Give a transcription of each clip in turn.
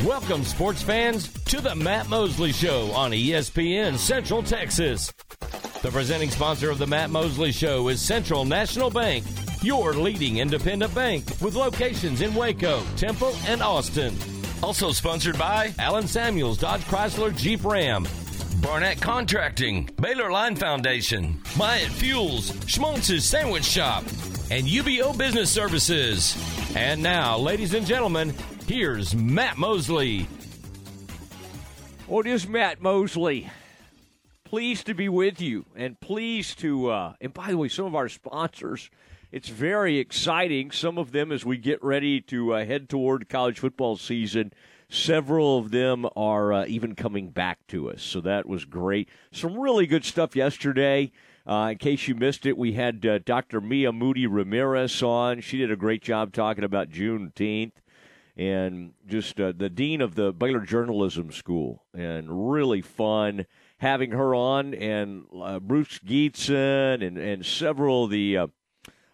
Welcome, sports fans, to the Matt Mosley Show on ESPN Central Texas. The presenting sponsor of the Matt Mosley Show is Central National Bank, your leading independent bank with locations in Waco, Temple, and Austin. Also sponsored by Allen Samuels Dodge Chrysler Jeep Ram, Barnett Contracting, Baylor Line Foundation, Myatt Fuels, Schmaltz's Sandwich Shop, and UBO Business Services. And now, ladies and gentlemen, here's Matt Mosley. Well, Matt Mosley. Pleased to be with you, and pleased to. Uh, and by the way, some of our sponsors, it's very exciting. Some of them, as we get ready to uh, head toward college football season, several of them are uh, even coming back to us. So that was great. Some really good stuff yesterday. Uh, in case you missed it, we had uh, Dr. Mia Moody Ramirez on. She did a great job talking about Juneteenth and just uh, the dean of the Baylor Journalism School, and really fun having her on, and uh, Bruce Geetson and and several of the uh,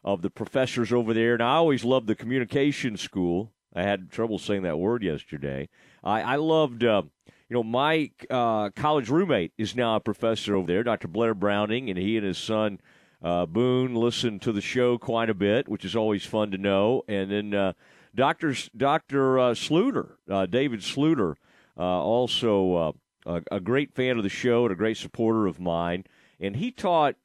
of the professors over there. And I always loved the communication school. I had trouble saying that word yesterday. I, I loved. Uh, you know, my uh, college roommate is now a professor over there, Dr. Blair Browning, and he and his son uh, Boone listen to the show quite a bit, which is always fun to know. And then uh, Dr. Dr. Uh, Schlueter, uh, David Schlueter, uh, also a, a great fan of the show and a great supporter of mine. And he taught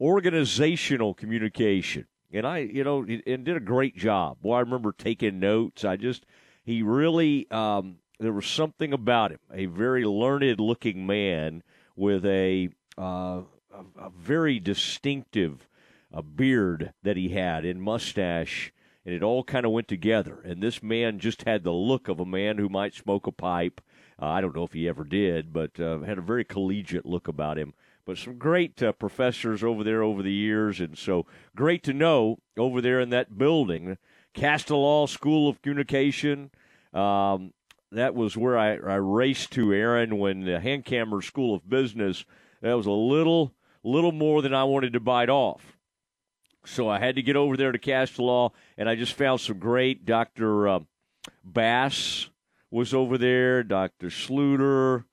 organizational communication. And I, you know, and did a great job. Boy, I remember taking notes. I just, he really, um, there was something about him, a very learned looking man with a, uh, a, a, very distinctive uh, beard that he had and mustache, and it all kind of went together. And this man just had the look of a man who might smoke a pipe. Uh, I don't know if he ever did, but uh, had a very collegiate look about him. But some great uh, professors over there over the years, and so great to know over there in that building, Castellaw School of Communication. Um, that was where I, I raced to, Aaron, when the Hankamer School of Business. That was a little little more than I wanted to bite off. So I had to get over there to Castellaw, and I just found some great. Dr. Uh, Bass was over there, Dr. Schlueter,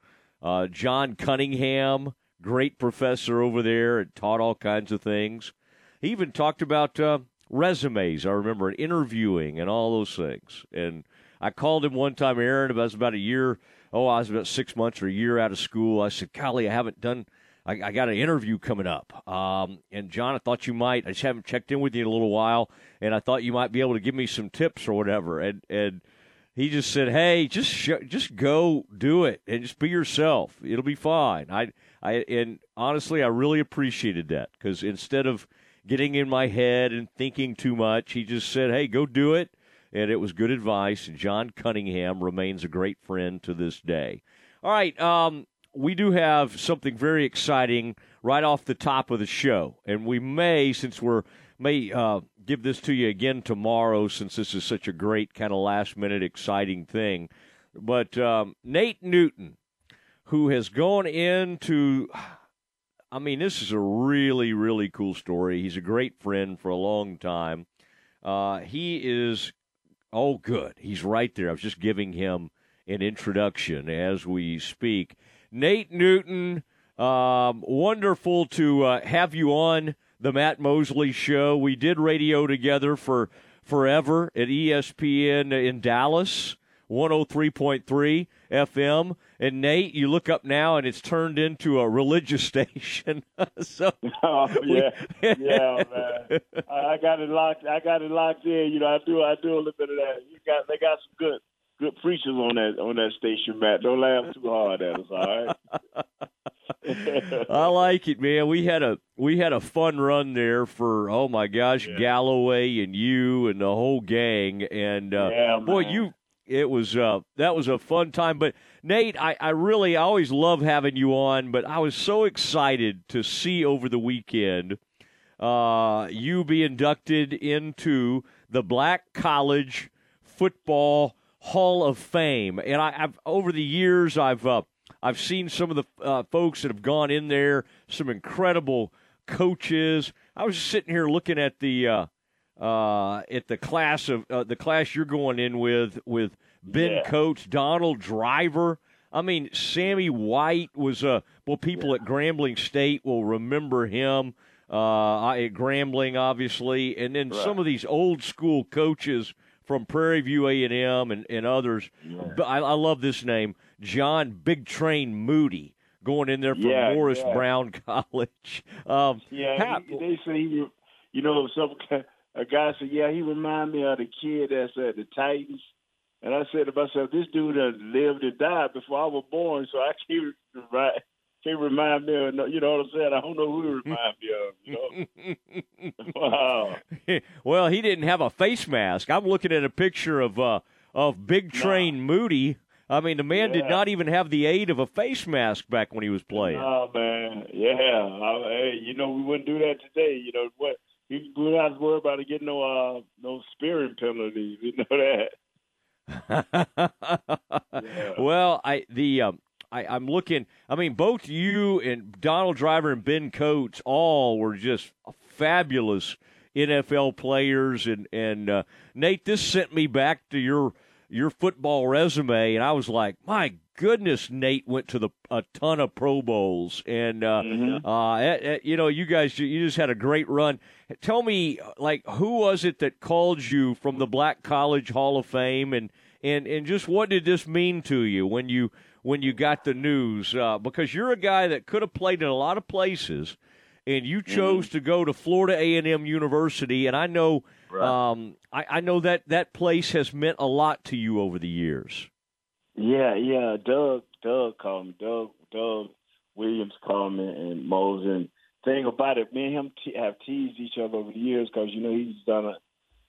uh, John Cunningham, great professor over there, and taught all kinds of things. He even talked about uh, resumes, I remember, and interviewing and all those things. And I called him one time, Aaron, I was about a year, oh, I was about six months or a year out of school. I said, Golly, I haven't done – I, I got an interview coming up. Um, and John, I thought you might. I just haven't checked in with you in a little while, and I thought you might be able to give me some tips or whatever. And and he just said, "Hey, just sh- just go do it and just be yourself. It'll be fine." I I and honestly, I really appreciated that because instead of getting in my head and thinking too much, he just said, "Hey, go do it." And it was good advice. John Cunningham remains a great friend to this day. All right, um, we do have something very exciting right off the top of the show, and we may, since we're may uh, give this to you again tomorrow, since this is such a great kind of last minute exciting thing. But um, Nate Newton, who has gone into, I mean, this is a really really cool story. He's a great friend for a long time. Uh, he is, oh, good. He's right there. I was just giving him an introduction as we speak. Nate Newton, um, wonderful to uh, have you on the Matt Mosley Show. We did radio together for forever at ESPN in Dallas, 103.3 FM. And Nate, you look up now and it's turned into a religious station. so oh, yeah, yeah, man. I, I got it locked. I got it locked in. You know, I do. I do a little bit of that. You got. They got some good good preachers on that on that station, Matt. Don't laugh too hard at us, all right? I like it, man. We had a we had a fun run there for oh my gosh, yeah. Galloway and you and the whole gang, and uh, yeah, boy, you it was uh, that was a fun time. But Nate, I, I really I always love having you on, but I was so excited to see over the weekend uh, you be inducted into the Black College Football Hall of Fame. And I, have over the years, I've uh, I've seen some of the uh, folks that have gone in there, some incredible coaches. I was sitting here looking at the uh, uh, at the class of uh, the class you're going in with with Ben Yeah. Coates, Donald Driver. I mean, Sammy White was a well. People at Grambling State will remember him uh, at Grambling, obviously, and then some of these old school coaches from Prairie View A and M and and others. But I, I love this name, John Big Train Moody, going in there from Yeah, Morris yeah. Brown College. Um, Yeah, how- he, they say he, you know, some a guy said, yeah, he remind me of the kid that's at the Titans. And I said to myself, this dude has lived and died before I was born, so I can't remind, can't remind me of, no- you know what I'm saying? I don't know who he remind me of, you know? wow. well, he didn't have a face mask. I'm looking at a picture of uh, of Big Train Moody. I mean, the man did not even have the aid of a face mask back when he was playing. Oh, man. Yeah. I, hey, you know, we wouldn't do that today. You know, what? We don't have to worry about getting no, uh, no spearing penalties. You know that? Well, I the um, I, I'm looking. I mean, both you and Donald Driver and Ben Coates all were just fabulous NFL players. And and uh, Nate, this sent me back to your your football resume, and I was like, my goodness, Nate went to the a ton of Pro Bowls, and uh, uh, eh, eh, you know, you guys, you just had a great run. Tell me, like, who was it that called you from the Black College Hall of Fame, and and and just what did this mean to you when you when you got the news? Uh, because you're a guy that could have played in a lot of places, and you chose to go to Florida A and M University, and I know. Um, I, I know that that place has meant a lot to you over the years. Yeah, yeah. Doug, Doug called me. Doug, Doug Williams called me, and Mose. And thing about it, me and him te- have teased each other over the years because you know he's done a,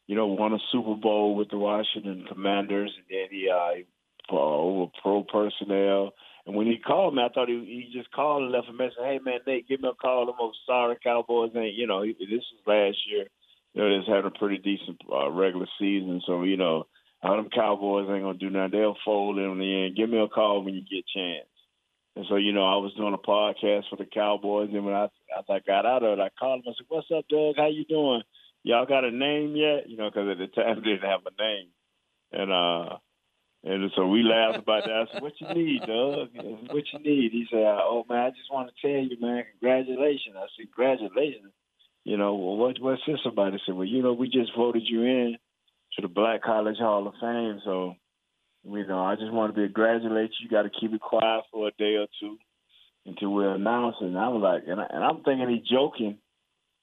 you know, won a Super Bowl with the Washington Commanders, and then he uh for over pro personnel. And when he called me, I thought he he just called and left a message. Hey man, Nate, give me a call. I'm so sorry, Cowboys ain't. You know, this was last year. You know, they had a pretty decent uh, regular season, so you know. All them Cowboys ain't gonna do nothing. They'll fold in the end. Give me a call when you get a chance. And so, you know, I was doing a podcast for the Cowboys, and when I after I got out of it, I called him. I said, "What's up, Doug? How you doing? Y'all got a name yet? You know, because at the time they didn't have a name." And uh, and so we laughed about that. I said, "What you need, Doug? What you need?" He said, "Oh man, I just want to tell you, man, congratulations." I said, "Congratulations." You know, well, what what's this about? I said, "Well, you know, we just voted you in to the Black College Hall of Fame, so." You know, I just want to be congratulate you. You got to keep it quiet for a day or two until we announce it. And I was like, and, I, and I'm thinking he's joking.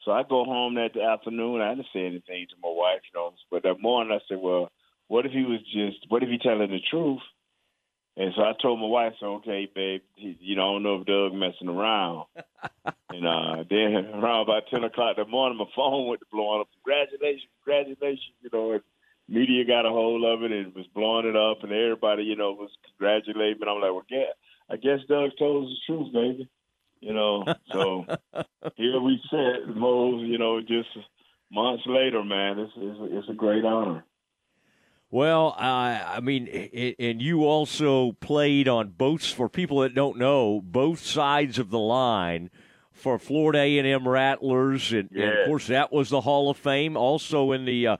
So I go home that afternoon. I didn't say anything to my wife, you know. But that morning I said, well, what if he was just, what if he telling the truth? And so I told my wife, so okay, babe, he, you know, I don't know if Doug messing around. and uh, then around about ten o'clock that morning, my phone went to blowing up. Congratulations, congratulations, you know. And media got a hold of it and was blowing it up, and everybody, you know, was congratulating. And I'm like, well, yeah, I guess Doug told us the truth, baby. You know, so here we sit, Mose. You know, just months later, man, it's it's, it's a great honor. Well, I I mean, i- and you also played on both. For people that don't know, both sides of the line for Florida A and M Rattlers, and, and of course that was the Hall of Fame. Also in the uh,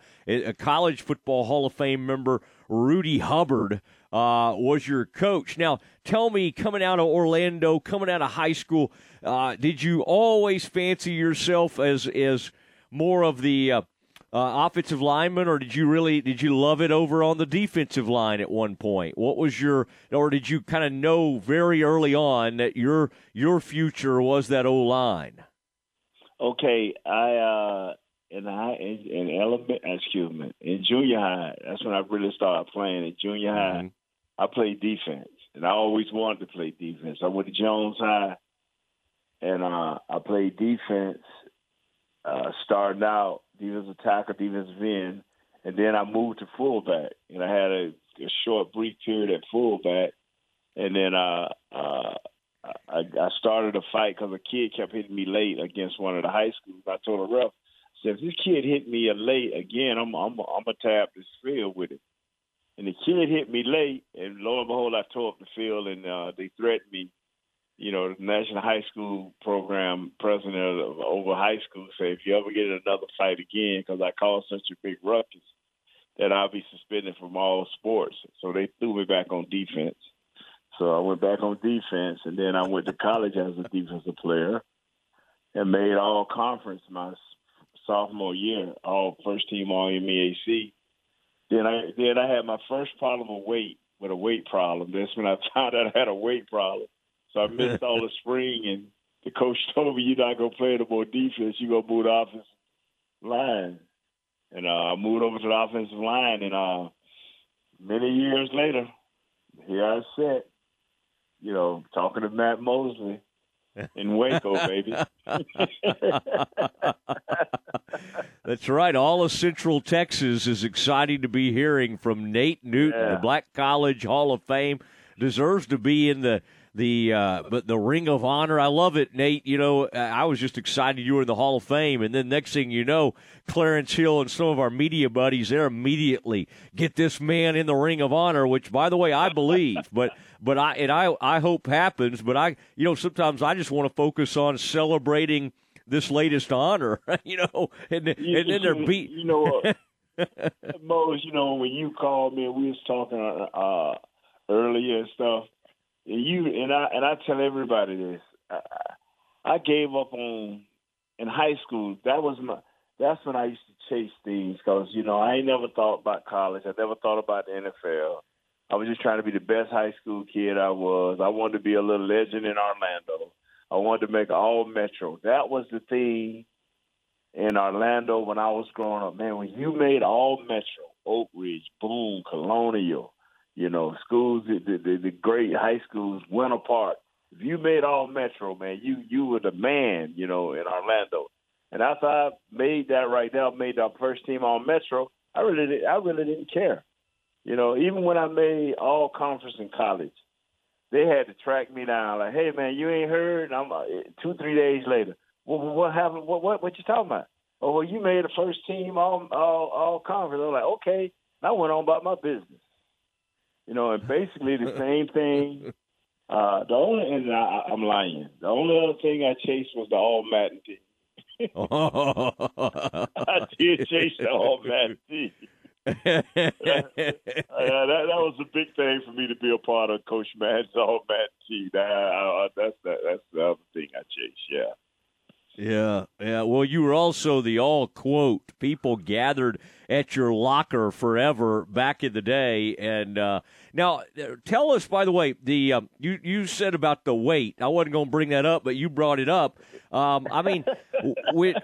college football Hall of Fame member Rudy Hubbard uh, was your coach. Now, tell me, coming out of Orlando, coming out of high school, uh, did you always fancy yourself as as more of the uh, offensive lineman, or did you really did you love it over on the defensive line at one point? What was your, or did you kind of know very early on that your your future was that O line? Okay, I uh in high in, in element excuse me in junior high. That's when I really started playing. In junior high, I played defense, and I always wanted to play defense. I went to Jones High, and uh, I played defense. Uh, starting out defensive tackle, defensive end, and then I moved to fullback, and I had a, a short brief period at fullback, and then uh, uh, I, I started a fight because a kid kept hitting me late against one of the high schools. I told the ref, I said, if this kid hit me late again, I'm I'm I'm gonna tap this field with it. And the kid hit me late, and lo and behold, I tore up the field, and uh, they threatened me. You know, the National High School Program president of over high school said, if you ever get in another fight again, because I caused such a big ruckus, that I'll be suspended from all sports. So they threw me back on defense. So I went back on defense, and then I went to college as a defensive player, and made all conference my sophomore year, all first team all MEAC. Then I then I had my first problem with weight, with a weight problem. That's when I found out I had a weight problem. So I missed all the spring, and the coach told me, "You're not gonna play no more defense. You gonna move the offensive line." And uh, I moved over to the offensive line, and uh, many years later, here I sit, you know, talking to Matt Mosley in Waco, baby. That's right. All of Central Texas is exciting to be hearing from Nate Newton, Yeah. the Black College Hall of Fame, deserves to be in the the uh, but the Ring of Honor. I love it, Nate. You know, uh, I was just excited you were in the Hall of Fame, and then next thing you know, Clarence Hill and some of our media buddies there immediately get this man in the Ring of Honor. Which, by the way, I believe, but but I and I I hope happens. But I, you know, sometimes I just want to focus on celebrating this latest honor, you know, and You- and then they're beat. You know Mose? You know when you called me and we was talking uh, earlier and stuff, and you and I and I tell everybody this. I, I gave up on in high school. That was my. That's when I used to chase things because you know I ain't never thought about college. I never thought about the NFL. I was just trying to be the best high school kid I was. I wanted to be a little legend in Orlando. I wanted to make all Metro. That was the thing in Orlando when I was growing up. Man, when you made all Metro, Oak Ridge, Boone, Colonial, you know, schools, the, the, the, great high schools went apart. If you made all Metro, man, you you were the man, you know, in Orlando. And after I made that right now, made our first team on Metro, I really I really didn't care. You know, even when I made all conference in college, they had to track me down. Like, hey man, you ain't heard? And I'm uh, two three days later. Well, what happened? What what what you talking about? Oh, well, you made the first team all all all conference. I'm like, okay. And I went on about my business. You know, and basically the same thing. Uh, the only and I, I'm lying. The only other thing I chased was the all Madden team. I did chase the all Madden team. Yeah, that that was a big thing for me to be a part of Coach Madden's all Madden team. That, I, I, that's that, that's the other thing I chased. Yeah. Yeah, yeah. Well, you were also the all quote people gathered at your locker forever back in the day. And uh, now, uh, tell us, by the way, the um, you you said about the weight. I wasn't going to bring that up, but you brought it up. Um, I mean, when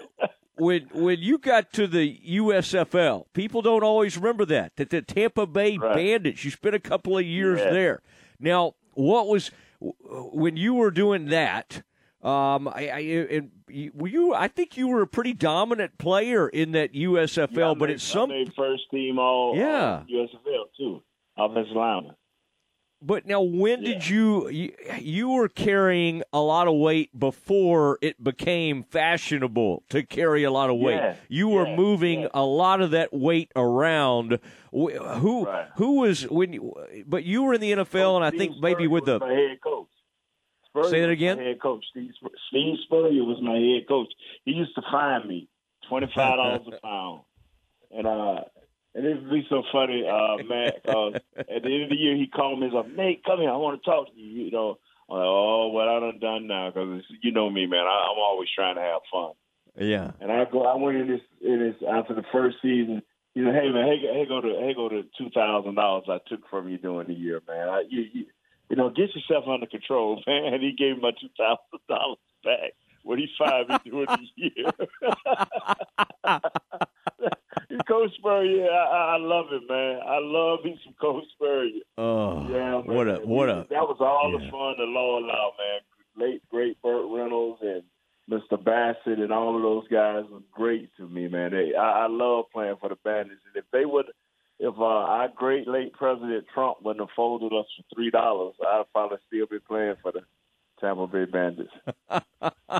when when you got to the USFL, people don't always remember that that the Tampa Bay Right. Bandits. You spent a couple of years Yeah. there. Now, what was when you were doing that? Um, I, I and you, were you? I think you were a pretty dominant player in that USFL, Yeah, I but made- it's some. Made first team all Yeah. all USFL too, offensive lineman. But now, when did you, you? You were carrying a lot of weight before it became fashionable to carry a lot of weight. Yeah, you were yeah, moving yeah. a lot of that weight around. Who? Right. Who was when? You, but you were in the NFL, and I think maybe with the. head coach. Spurrier Say that again? Head coach Steve, Spur- Steve Spurrier was my head coach. He used to find me twenty five dollars a pound, and uh, and it would be so funny, uh, Matt, because at the end of the year he called me. He's like, Nate, come here, I want to talk to you. You know, I'm like, oh, what I done done now? Because you know me, man. I, I'm always trying to have fun. Yeah. And I go, I went in this, in this after the first season. He said, "Hey man, hey, hey go to, hey go to two thousand dollars I took from you during the year, man. I, you, you, you know, get yourself under control, man." And he gave my two thousand dollars back What he fired me during the year. Coach Spurrier, I, I love it, man. I love me some Coach Spurrier. Oh, Yeah, man. what a what a that was all yeah. the fun the Lord allowed, man. Late great Burt Reynolds and Mr. Bassett and all of those guys were great to me, man. They, I, I love playing for the Bandits, and if they would, if uh, our great late President Trump wouldn't have folded us for three dollars, I'd probably still be playing for the Tampa Bay Bandits.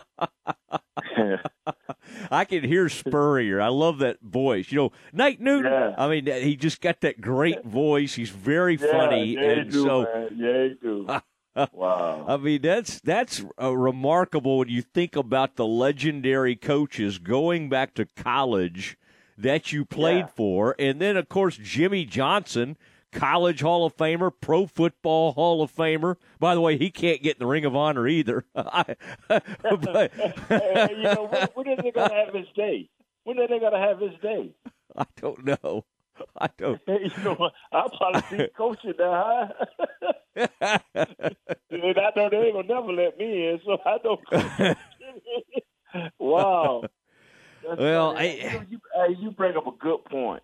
I can hear Spurrier. I love that voice. You know, Nate Newton. Yeah. I mean, he just got that great voice. He's very yeah, funny, yeah, and do, so man. yeah, you do. wow. I mean that's that's uh, remarkable when you think about the legendary coaches going back to college that you played Yeah. for, and then of course Jimmy Johnson, college Hall of Famer, Pro Football Hall of Famer. By the way, he can't get in the Ring of Honor either. But you know, when, when are they going to have his day? When are they going to have his day? I don't know. I don't. you know, I'll probably be coaching now. Huh? and I know they ain't gonna never let me in, so I don't. wow. That's Well. I- you, know, you, hey, you bring up a good point.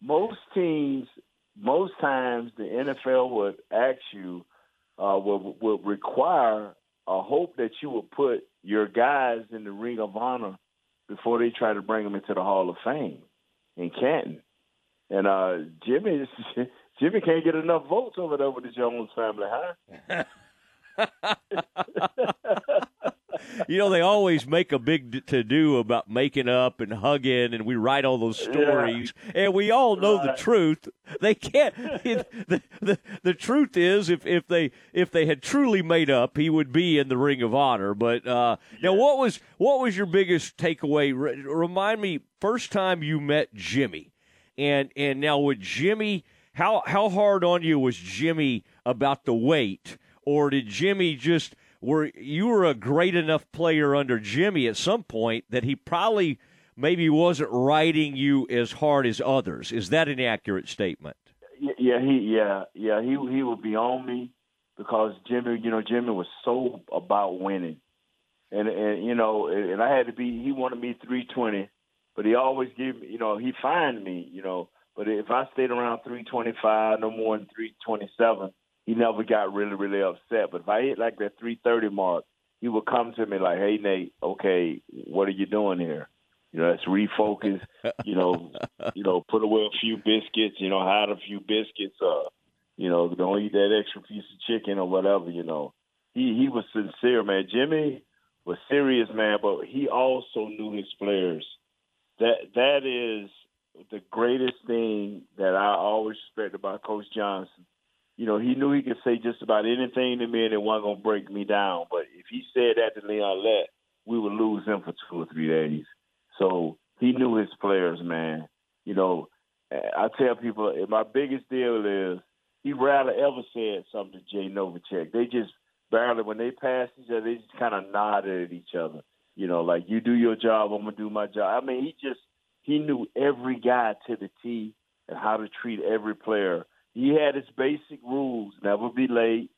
Most teams, most times, the NFL would ask you, uh, would, would require a hope that you would put your guys in the Ring of Honor before they try to bring them into the Hall of Fame in Canton. And uh, Jimmy, Jimmy can't get enough votes over there with the Jones family, huh? You know, they always make a big to do about making up and hugging, and we write all those stories, and we all know the truth. They can't. the, the the truth is, if if they if they had truly made up, he would be in the Ring of Honor. But uh, now, what was what was your biggest takeaway? Re- remind me, first time you met Jimmy, and and now with Jimmy, how how hard on you was Jimmy about the weight, or did Jimmy just were you were a great enough player under Jimmy at some point that he probably maybe wasn't riding you as hard as others. Is that an accurate statement? Yeah, he yeah yeah he he would be on me because Jimmy, you know, Jimmy was so about winning, and and you know, and I had to be. He wanted me three twenty, but he always gave me, you know, he fined me, you know. But if I stayed around three twenty five, no more than three twenty seven, he never got really really upset. But if I hit like that three thirty mark, he would come to me like, "Hey Nate, okay, what are you doing here?" You know, let's refocus. You know, you know, put away a few biscuits. You know, hide a few biscuits. Uh, you know, don't eat that extra piece of chicken or whatever. You know, he he was sincere, man. Jimmy was serious, man, but he also knew his players. That that is the greatest thing that I always respect about Coach Johnson. You know, he knew he could say just about anything to me and it wasn't gonna break me down. But if he said that to Leon Lett, we would lose him for two or three days. So he knew his players, man. You know, I tell people my biggest deal is he rarely ever said something to Jay Novacek. They just barely when they passed each other, they just kind of nodded at each other. You know, like you do your job, I'm gonna do my job. I mean, he just he knew every guy to the T and how to treat every player. He had his basic rules: never be late,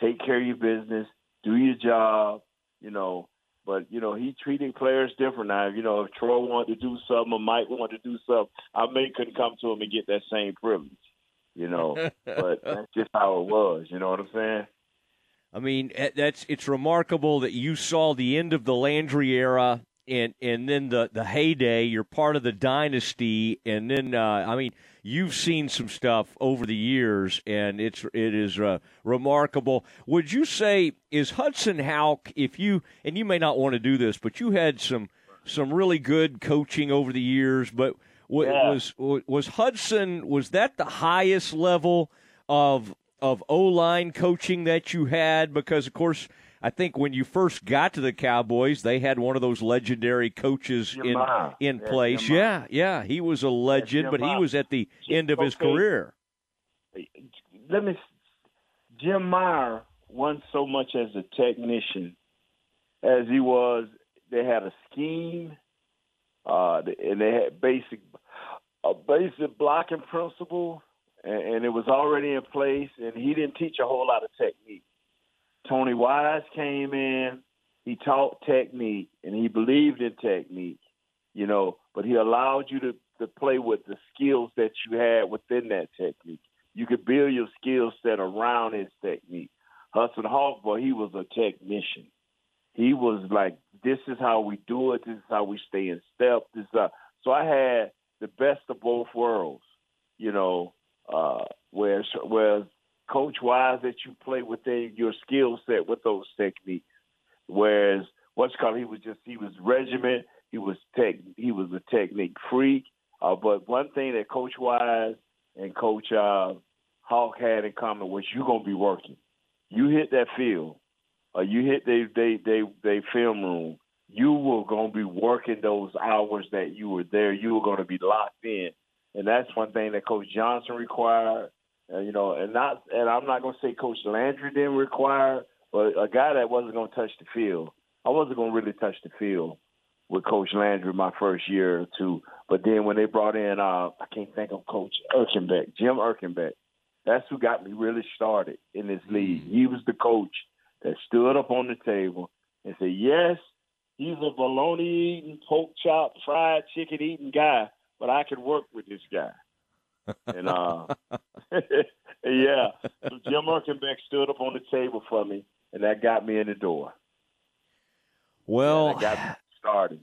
take care of your business, do your job. You know, but you know he treated players different now. You know, if Troy wanted to do something or Mike wanted to do something, I may couldn't come to him and get that same privilege. You know, but that's just how it was. You know what I'm saying? I mean, eh, that's it's remarkable that you saw the end of the Landry era and and then the the heyday. You're part of the dynasty, and then uh, I mean, you've seen some stuff over the years, and it's it is uh, remarkable. Would you say is Hudson Houck? If you and you may not want to do this, but you had some some really good coaching over the years, but. Yeah. Was was Hudson? Was that the highest level of of O line coaching that you had? Because of course, I think when you first got to the Cowboys, they had one of those legendary coaches in in Yeah, place. Yeah, yeah, he was a legend, but he was at the end of his career. let me. Jim Meyer wasn't so much as a technician as he was. They had a scheme, uh, and they had basic, a basic blocking principle, and, and it was already in place. And he didn't teach a whole lot of technique. Tony Wise came in. He taught technique, and he believed in technique. You know, but he allowed you to to play with the skills that you had within that technique you could build your skill set around his technique. Hudson Houck, boy, he was a technician. He was like, this is how we do it. This is how we stay in step. This is how. So I had the best of both worlds, you know, uh, where where coach wise that you play within your skill set with those techniques. Whereas what's called he was just he was regiment. He was tech. He was a technique freak. Uh, but one thing that Coach Wise and Coach uh, Houck had in common was you're gonna be working. You hit that field, or you hit they they they they film room. you were to be working those hours that you were there. You were to be locked in, and that's one thing that Coach Johnson required. Uh, you know, and not and I'm not going to say Coach Landry didn't require, but a guy that wasn't going to touch the field. I wasn't going to really touch the field with Coach Landry my first year or two. But then when they brought in, uh, I can't think of Coach Erkenbeck, Jim Erkenbeck. That's who got me really started in this league. He was the coach that stood up on the table and said, "Yes, he's a bologna eating, pork chop, fried chicken eating guy, but I can work with this guy." And uh, yeah, so Jim Erkenbeck stood up on the table for me, and that got me in the door. Well, that got me started.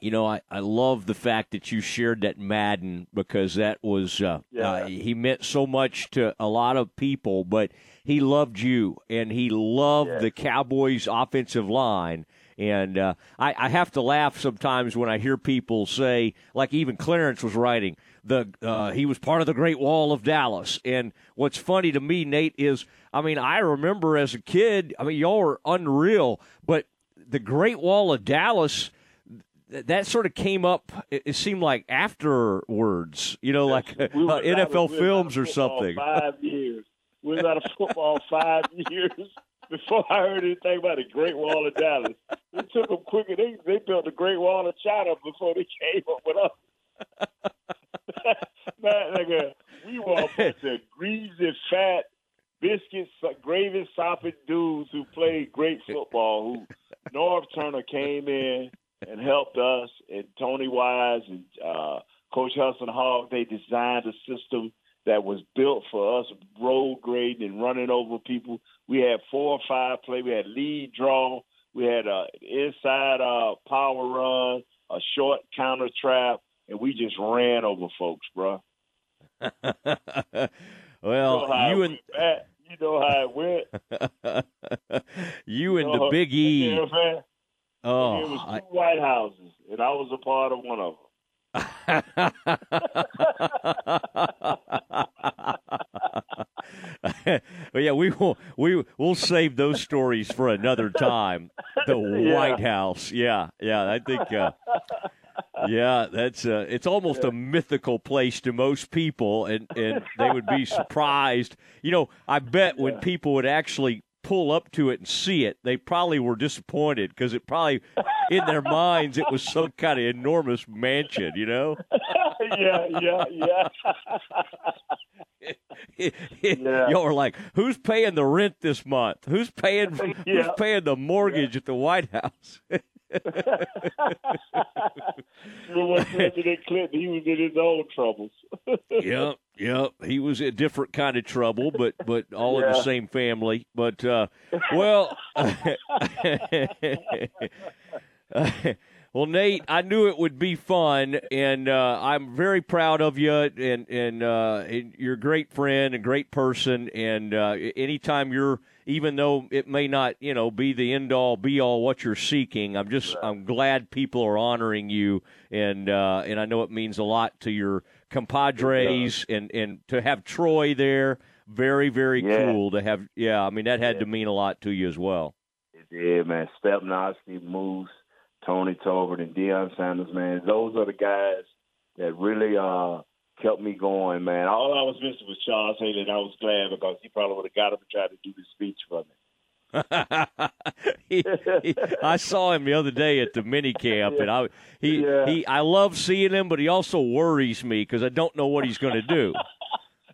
You know, I, I love the fact that you shared that Madden because that was uh, Yeah. uh, he meant so much to a lot of people, but he loved you and he loved Yes. the Cowboys' offensive line. And uh, I, I have to laugh sometimes when I hear people say, like even Clarence was writing, the uh, he was part of the Great Wall of Dallas. And what's funny to me, Nate, is I mean I remember as a kid, I mean y'all were unreal, but the Great Wall of Dallas that sort of came up. It, seemed like afterwards, you know, like uh, We of- NFL was films out or of something. Five years. We was out of football five years before I heard anything about the Great Wall of Dallas. It took them quicker. They they built the Great Wall of China before they came up with us. Man, nigga, we were a bunch of greasy, fat, biscuit, gravy sopping dudes who played great football. Who Norv Turner came in and helped us, and Tony Wise and uh, Coach Hudson Houck. They designed a system that was built for us road grading and running over people. We had four or five play. We had lead draw. We had a inside uh, power run, a short counter trap, and we just ran over folks, bro. well, you and Matt, you know how it went. you and You the know, Big you E. know what I'm it Oh, was two I- White Houses, and I was a part of one of them. Yeah, we will we we'll save those stories for another time. The Yeah. White House, yeah, yeah. I think, uh, yeah, that's uh, it's almost a mythical place to most people, and and they would be surprised. You know, I bet when people would actually pull up to it and see it, they probably were disappointed because it probably in their minds it was some kind of enormous mansion. You know. yeah, yeah, yeah. Yeah. Y'all are like, who's paying the rent this month? Who's paying? Who's paying the mortgage at the White House? Remember when President Clinton, he was in his own troubles. yep, yep. He was a different kind of trouble, but but all in the same family. But uh, well, well, Nate, I knew it would be fun, and uh, I'm very proud of you, and and, uh, and you're a great friend, and great person, and uh, anytime you're. Even though it may not, you know, be the end all, be all what you're seeking, I'm just, I'm glad people are honoring you, and uh, and I know it means a lot to your compadres, and and to have Troy there, very very Yeah. cool to have. Yeah, I mean that had to mean a lot to you as well. Yeah, man. Stepnoski, Moose, Tony Tolbert, and Deion Sanders, man. Those are the guys that really uh kept me going, man. All I was missing was Charles Haley, and I was glad because he probably would have got up and tried to do the speech for me. he, he, I saw him the other day at the mini camp, and I he Yeah. he I love seeing him, but he also worries me because I don't know what he's going to do.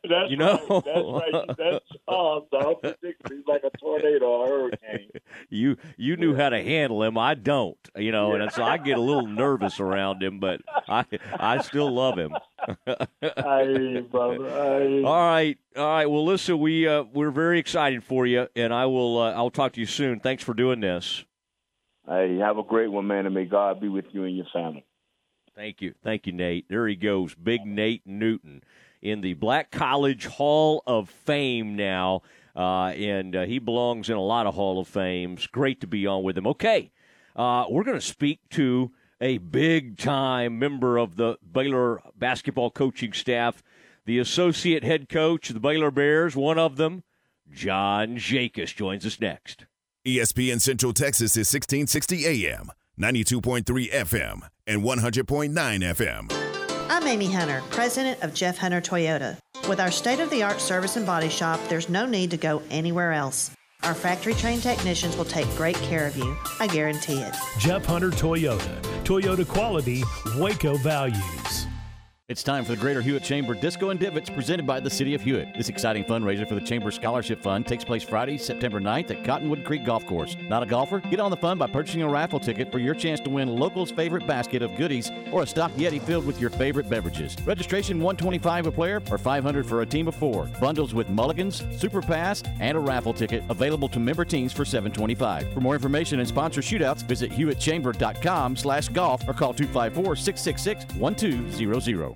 That's You know? right. That's right. That's the unpredictable. He's like a tornado or a hurricane. You you knew how to handle him, I don't, you know, and so I get a little nervous around him, but I I still love him. I brother. I. All right, all right. Well, listen, we uh, we're very excited for you, and I will uh, I'll talk to you soon. Thanks for doing this. Hey, have a great one, man, and may God be with you and your family. Thank you. Thank you, Nate. There he goes. Big Nate Newton in the Black College Hall of Fame now. Uh, and uh, he belongs in a lot of Hall of Fames. Great to be on with him. Okay. Uh, we're going to speak to a big time member of the Baylor basketball coaching staff, the associate head coach of the Baylor Bears, one of them, John Jacobs, joins us next. ESPN Central Texas is 1660 AM, 92.3 FM, and 100.9 FM. I'm Amy Hunter, president of Jeff Hunter Toyota. With our state of the art service and body shop, there's no need to go anywhere else. Our factory trained technicians will take great care of you. I guarantee it. Jeff Hunter Toyota. Toyota quality, Waco values. It's time for the Greater Hewitt Chamber Disco and Divots presented by the City of Hewitt. This exciting fundraiser for the Chamber Scholarship Fund takes place Friday, September 9th at Cottonwood Creek Golf Course. Not a golfer? Get on the fun by purchasing a raffle ticket for your chance to win locals' favorite basket of goodies or a stock Yeti filled with your favorite beverages. Registration 125 a player or 500 for a team of four. Bundles with mulligans, super pass, and a raffle ticket available to member teams for 725. For more information and sponsor shootouts, visit hewittchamber.com slash golf or call 254-666-1200.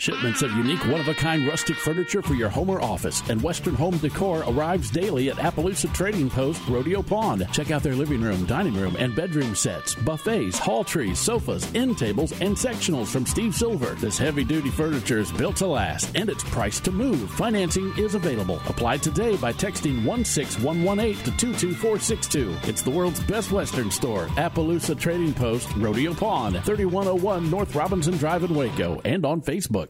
Shipments of unique, one of a kind rustic furniture for your home or office and Western home decor arrives daily at Appaloosa Trading Post Rodeo Pond. Check out their living room, dining room, and bedroom sets, buffets, hall trees, sofas, end tables, and sectionals from Steve Silver. This heavy duty furniture is built to last and it's priced to move. Financing is available. Apply today by texting 16118 to 22462. It's the world's best Western store, Appaloosa Trading Post Rodeo Pond, 3101 North Robinson Drive in Waco, and on Facebook.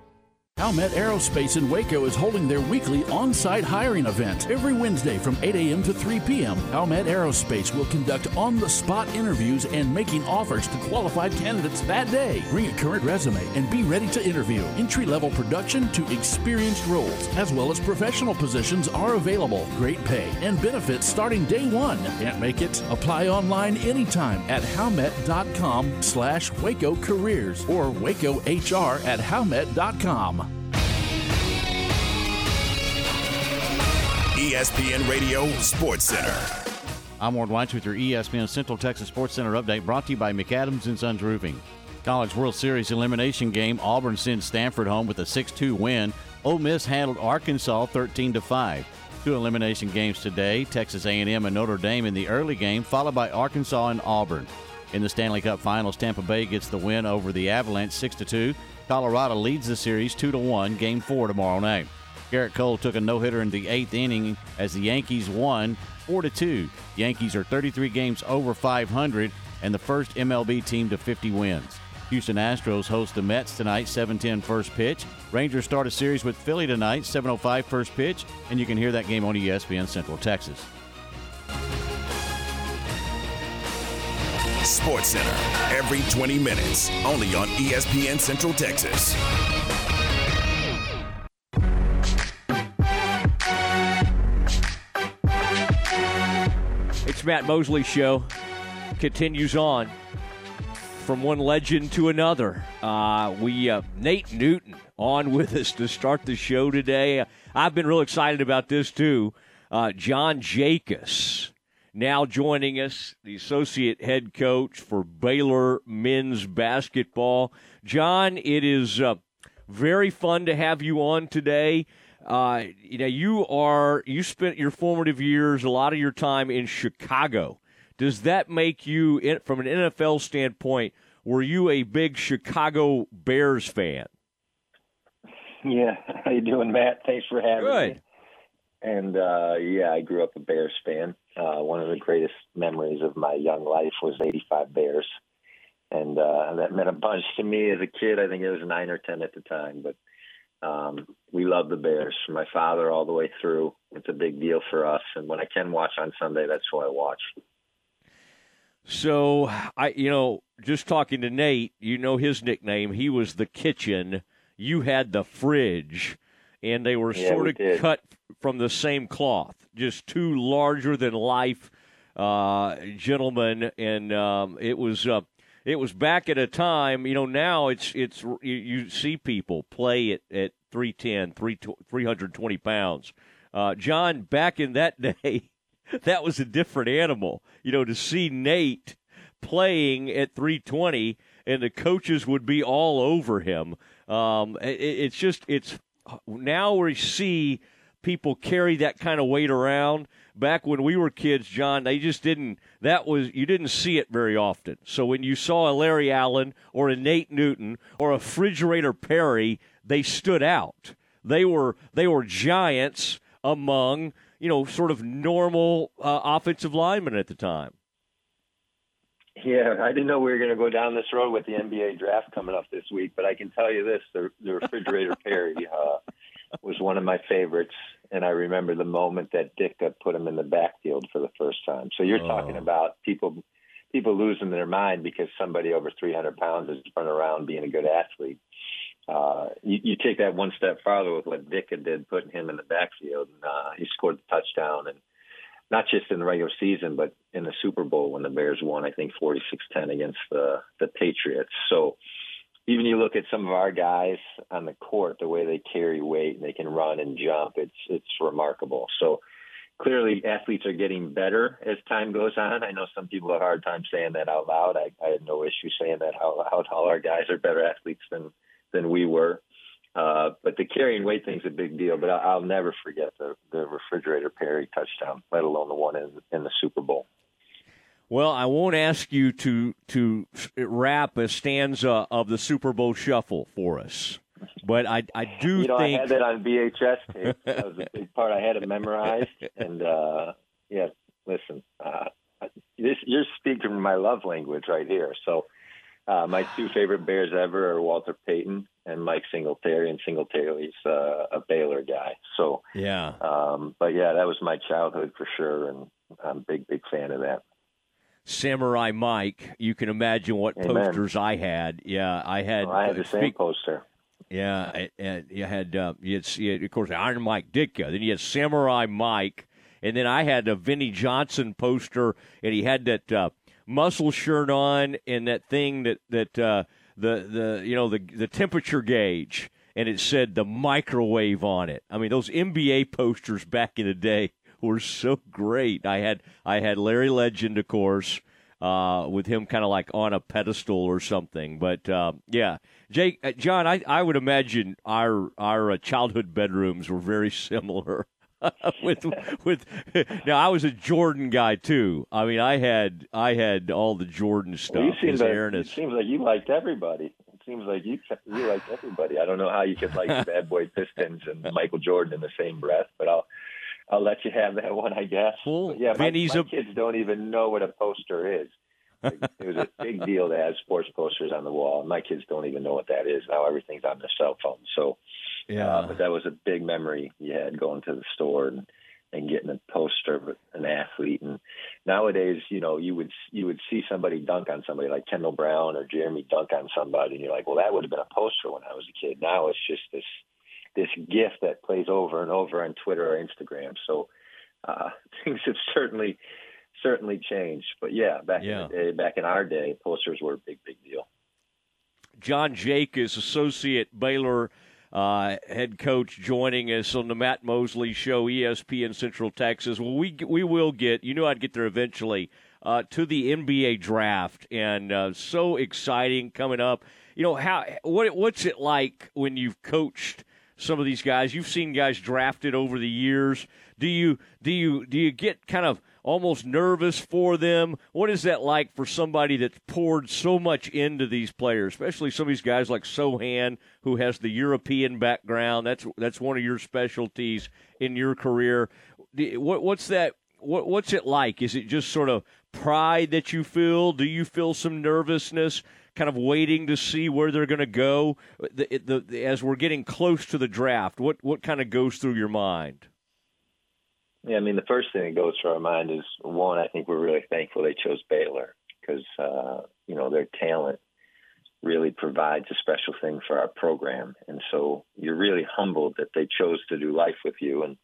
Howmet Aerospace in Waco is holding their weekly on site hiring event every Wednesday from 8 a.m. to 3 p.m. Howmet Aerospace will conduct on the spot interviews and making offers to qualified candidates that day. Bring a current resume and be ready to interview. Entry level production to experienced roles, as well as professional positions, are available. Great pay and benefits starting day one. Can't make it? Apply online anytime at howmet.com slash Waco Careers or WacoHR at howmet.com. ESPN Radio Sports Center. I'm Ward White with your ESPN Central Texas Sports Center update brought to you by McAdams and Sons Roofing. College World Series elimination game, Auburn sends Stanford home with a 6-2 win. Ole Miss handled Arkansas 13-5. Two elimination games today, Texas A&M and Notre Dame in the early game, followed by Arkansas and Auburn. In the Stanley Cup Finals, Tampa Bay gets the win over the Avalanche 6-2. Colorado leads the series 2-1, game 4 tomorrow night. Gerrit Cole took a no-hitter in the eighth inning as the Yankees won 4-2. Yankees are 33 games over 500 and the first MLB team to 50 wins. Houston Astros host the Mets tonight, 7:10 first pitch. Rangers start a series with Philly tonight, 7:05 first pitch, and you can hear that game on ESPN Central Texas. Sports Center every 20 minutes, only on ESPN Central Texas. It's Matt Mosley Show. Continues on from one legend to another. Uh, we uh, Nate Newton on with us to start the show today. I've been real excited about this too. Uh, John Jacobs now joining us, the associate head coach for Baylor men's basketball. John, it is uh, very fun to have you on today. Uh, you know, you are you spent your formative years, a lot of your time in Chicago. Does that make you, from an NFL standpoint, were you a big Chicago Bears fan? Yeah, how you doing, Matt? Thanks for having Good. me. And uh, yeah, I grew up a Bears fan. Uh, one of the greatest memories of my young life was '85 Bears, and uh, that meant a bunch to me as a kid. I think it was nine or ten at the time, but Um, we love the Bears. From my father all the way through. It's a big deal for us. And when I can watch on Sunday, that's who I watch. So I, you know, just talking to Nate, you know his nickname. He was the kitchen. You had the fridge, and they were Yeah, sort we of did. cut from the same cloth. Just two larger than life uh, gentlemen, and um, it was. Uh, it was back at a time, you know. Now it's it's you, you see people play at at 310, 320 pounds. Uh, John, back in that day, that was a different animal. You know, to see Nate playing at 320 and the coaches would be all over him. Um, it, it's just, it's now we see people carry that kind of weight around. Back when we were kids, John, they just didn't, that was, you didn't see it very often. So when you saw a Larry Allen or a Nate Newton or a Refrigerator Perry, they stood out. They were, they were giants among, you know, sort of normal uh, offensive linemen at the time. Yeah, I didn't know we were going to go down this road with the NBA draft coming up this week, but I can tell you this: the, the refrigerator Perry uh, was one of my favorites, and I remember the moment that Ditka put him in the backfield for the first time. So you're Oh. talking about people people losing their mind because somebody over 300 pounds is running around being a good athlete. Uh, you, you take that one step farther with what Ditka did, putting him in the backfield, and uh, he scored the touchdown and not just in the regular season, but in the Super Bowl when the Bears won, I think 46-10 against the the Patriots. So even you look at some of our guys on the court, the way they carry weight and they can run and jump, it's it's remarkable. So clearly athletes are getting better as time goes on. I know some people have a hard time saying that out loud. I, I had no issue saying that out loud. All our guys are better athletes than than we were. Uh, but the carrying weight thing's a big deal. But I'll, I'll never forget the the refrigerator Perry touchdown, let alone the one in in the Super Bowl. Well, I won't ask you to to rap a stanza of the Super Bowl Shuffle for us, but I I do you know, think I had that on VHS tape. That was a big part. I had it memorized, and uh, yeah, listen, uh, this you're speaking my love language right here. So, uh, my two favorite Bears ever are Walter Payton and Mike Singletary, and Singletary's uh, a Baylor guy. So, yeah. um, but yeah, that was my childhood for sure, and I'm a big, big fan of that. Samurai Mike. You can imagine what Amen. posters I had. Yeah, I had. I had the uh, same speak- poster. Yeah, and you had uh, you had, you had, of course Iron Mike Ditka. Then you had Samurai Mike, and then I had a Vinnie Johnson poster, and he had that uh, muscle shirt on and that thing that that uh, the the you know the the temperature gauge, and it said the microwave on it. I mean, those NBA posters back in the day were so great. I had I had Larry Legend, of course uh, with him kind of like on a pedestal or something. But uh, yeah, Jake, uh, John, I, I would imagine our our uh, childhood bedrooms were very similar. with with now, I was a Jordan guy too. I mean, I had I had all the Jordan stuff. Well, you seem Aaron seems like you liked everybody. It seems like you you liked everybody. I don't know how you could like Bad Boy Pistons and Michael Jordan in the same breath, but I'll I'll let you have that one, I guess. Well, But yeah, my, Vinny's my a- kids don't even know what a poster is. Like, it was a big deal to have sports posters on the wall. My kids don't even know what that is now. Everything's on their cell phone. So, yeah. uh, but that was a big memory you had going to the store and and getting a poster of an athlete. And nowadays, you know, you would you would see somebody dunk on somebody like Kendall Brown or Jeremy dunk on somebody, and you're like, well, that would have been a poster when I was a kid. Now it's just this this gift that plays over and over on Twitter or Instagram. So uh, things have certainly certainly changed. But yeah, back Yeah. in the day, back in our day, posters were a big big deal. John Jakus associate Baylor uh, head coach joining us on the Matt Mosley Show, ESPN Central Texas. Well, we we will get. You know, I'd get there eventually uh, to the NBA draft, and uh, so exciting coming up. You know how what what's it like when you've coached some of these guys? You've seen guys drafted over the years. Do you do you do you get kind of almost nervous for them? What is that like for somebody that's poured so much into these players, especially some of these guys like Sochan, who has the European background? That's that's one of your specialties in your career. What, what's that? What, what's it like? Is it just sort of pride that you feel? Do you feel some nervousness kind of waiting to see where they're going to go the, the, the, as we're getting close to the draft? What what kind of goes through your mind? Yeah, I mean, the first thing that goes through our mind is one. I think we're really thankful they chose Baylor because uh, you know their talent really provides a special thing for our program, and so you're really humbled that they chose to do life with you. And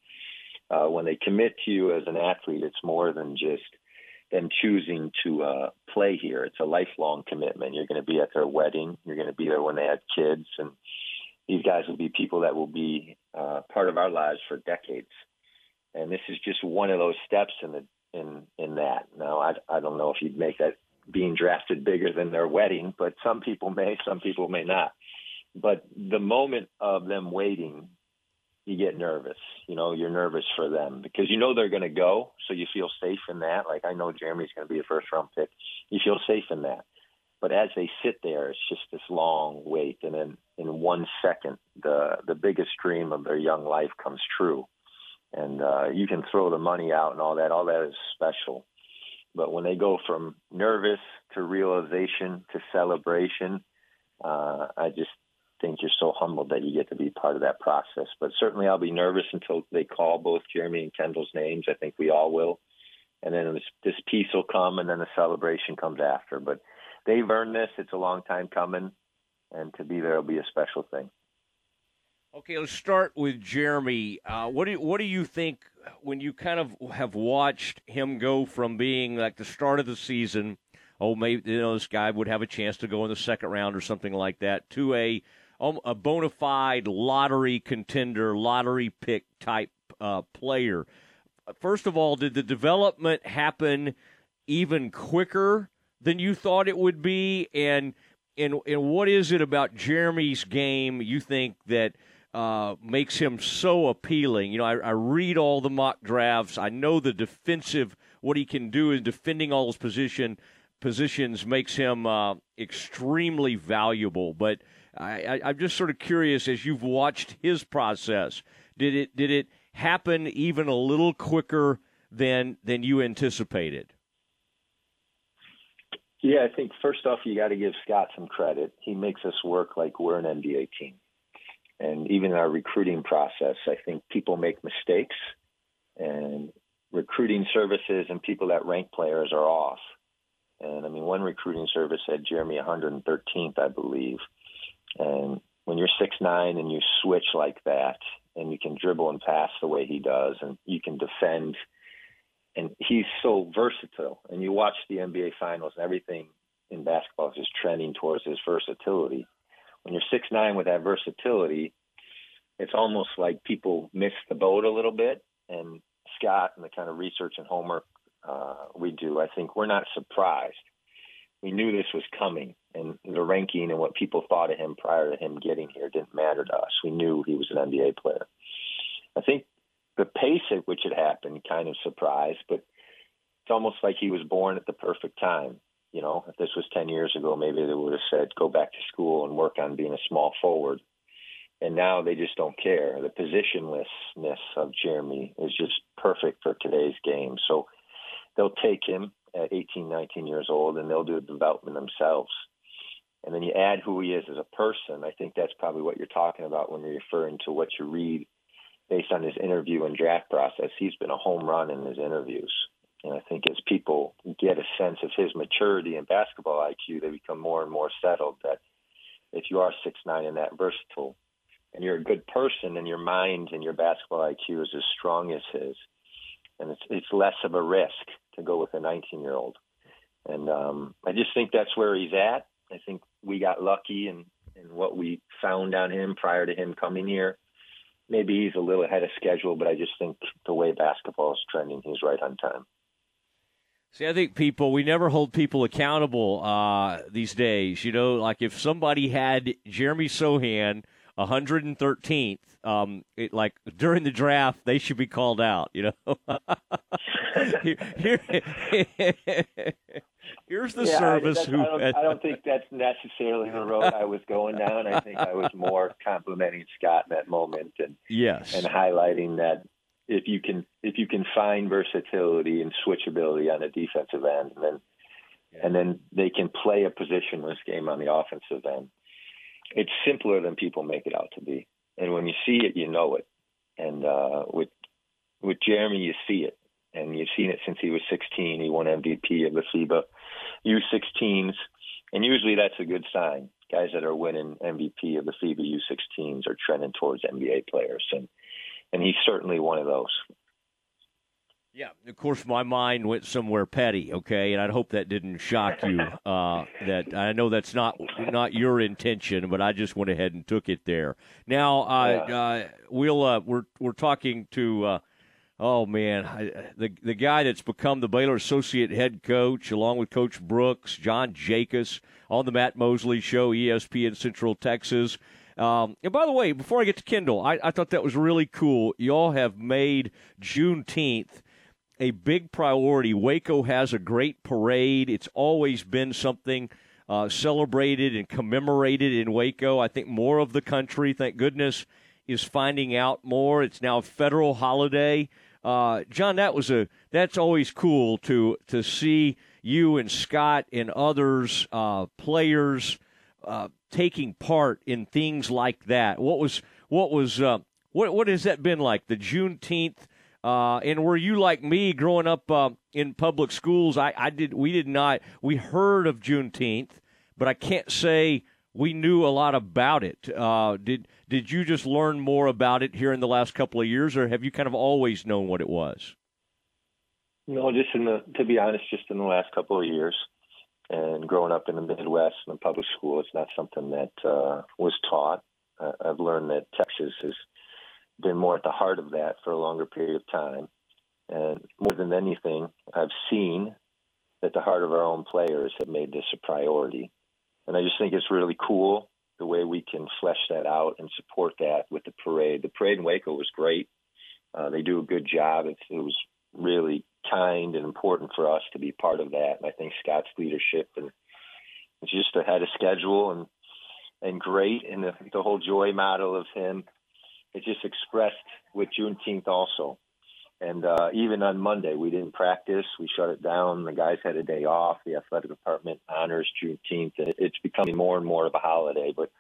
uh, when they commit to you as an athlete, it's more than just them choosing to uh, play here. It's a lifelong commitment. You're going to be at their wedding. You're going to be there when they have kids, and these guys will be people that will be uh, part of our lives for decades. And this is just one of those steps in the in in that. Now, I I don't know if you'd make that being drafted bigger than their wedding, but some people may, some people may not. But the moment of them waiting you get nervous. You know, you're nervous for them because you know they're going to go, so you feel safe in that. Like I know Jeremy's going to be a first round pick. You feel safe in that. But as they sit there, it's just this long wait, and then in one second, the the biggest dream of their young life comes true, and uh, you can throw the money out and all that. All that is special. But when they go from nervous to realization to celebration, uh, I just think you're so humbled that you get to be part of that process. But certainly, I'll be nervous until they call both Jeremy and Kendall's names. I think we all will, and then this, this piece will come, and then the celebration comes after. But they've earned this. It's a long time coming, and to be there will be a special thing. Okay, let's start with Jeremy. Uh, what do what do you think when you kind of have watched him go from being like the start of the season? Oh, maybe you know this guy would have a chance to go in the second round or something like that. To a a bona fide lottery contender, lottery pick type uh, player. First of all, did the development happen even quicker than you thought it would be? And and and what is it about Jeremy's game you think that uh, makes him so appealing? You know, I, I read all the mock drafts. I know the defensive what he can do in defending all his position positions makes him uh, extremely valuable, but I, am just sort of curious as you've watched his process. Did it did it happen even a little quicker than than you anticipated? Yeah, I think first off, you got to give Scott some credit. He makes us work like we're an NBA team. And even in our recruiting process, I think people make mistakes, and recruiting services and people that rank players are off. And I mean, one recruiting service had Jeremy 113th, I believe. And when you're six nine and you switch like that, and you can dribble and pass the way he does, and you can defend, and he's so versatile. And you watch the NBA Finals, and everything in basketball is just trending towards his versatility. When you're six nine with that versatility, it's almost like people miss the boat a little bit. And Scott and the kind of research and homework uh, we do, I think we're not surprised. We knew this was coming and the ranking and what people thought of him prior to him getting here didn't matter to us. We knew he was an NBA player. I think the pace at which it happened kind of surprised, but it's almost like he was born at the perfect time. You know, if this was 10 years ago, maybe they would have said, go back to school and work on being a small forward. And now they just don't care. The positionlessness of Jeremy is just perfect for today's game. So they'll take him at 18, years old and they'll do the development themselves and then you add who he is as a person, I think that's probably what you're talking about when you're referring to what you read based on his interview and draft process. He's been a home run in his interviews. And I think as people get a sense of his maturity and basketball IQ, they become more and more settled that if you are six nine and that versatile and you're a good person and your mind and your basketball IQ is as strong as his, and it's it's less of a risk to go with a 19 year old. And um, I just think that's where he's at. I think we got lucky and and what we found on him prior to him coming here. Maybe he's a little ahead of schedule, but I just think the way basketball is trending, he's right on time. See, I think people we never hold people accountable uh, these days. You know, like if somebody had Jeremy Sochan 113th, um, it, like during the draft, they should be called out. You know, here, here, Here's the yeah, service I, who. I don't, I don't, think that's necessarily the road I was going down. I think I was more complimenting Scott in that moment and yes, and highlighting that if you can if you can find versatility and switchability on the defensive end, and then and then they can play a positionless game on the offensive end. It's simpler than people make it out to be, and when you see it, you know it. And uh, with with Jeremy, you see it, and you've seen it since he was 16. He won MVP of the FIBA U16s, and usually that's a good sign. Guys that are winning MVP of the FIBA U16s are trending towards NBA players, and and he's certainly one of those. Yeah, of course, my mind went somewhere petty. Okay, and I hope that didn't shock you. Uh, that I know that's not not your intention, but I just went ahead and took it there. Now, uh, yeah. uh, we'll uh, we're we're talking to. Uh, oh man, I, the the guy that's become the Baylor associate head coach, along with Coach Brooks, John Jakus, on the Matt Mosley Show, ESPN Central Texas. Um, and by the way, before I get to Kendall, I, I thought that was really cool. Y'all have made Juneteenth a big priority. Waco has a great parade. It's always been something uh, celebrated and commemorated in Waco. I think more of the country, thank goodness, is finding out more. It's now a federal holiday. Uh, John, that was a that's always cool to to see you and Scott and others uh, players uh, taking part in things like that. What was what was uh, what what has that been like? The Juneteenth uh, and were you like me growing up uh, in public schools? I, I did. We did not. We heard of Juneteenth, but I can't say we knew a lot about it. Uh, did Did you just learn more about it here in the last couple of years, or have you kind of always known what it was? No, just in the. To be honest, just in the last couple of years, and growing up in the Midwest in a public school, it's not something that uh, was taught. Uh, I've learned that Texas is been more at the heart of that for a longer period of time. And more than anything, I've seen that the heart of our own players have made this a priority. And I just think it's really cool the way we can flesh that out and support that with the parade. The parade in Waco was great. Uh, they do a good job. It's, it was really kind and important for us to be part of that. And I think Scott's leadership and just ahead of schedule and and great. And the, the whole joy model of him it just expressed with Juneteenth also. And uh, even on Monday, we didn't practice. We shut it down. The guys had a day off. The athletic department honors Juneteenth. It's becoming more and more of a holiday. But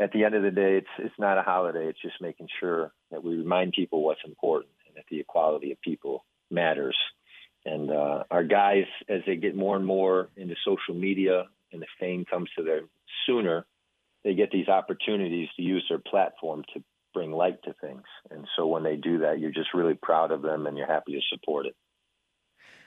at the end of the day, it's it's not a holiday. It's just making sure that we remind people what's important and that the equality of people matters. And uh, our guys, as they get more and more into social media and the fame comes to them sooner, they get these opportunities to use their platform to bring light to things. And so when they do that, you're just really proud of them and you're happy to support it.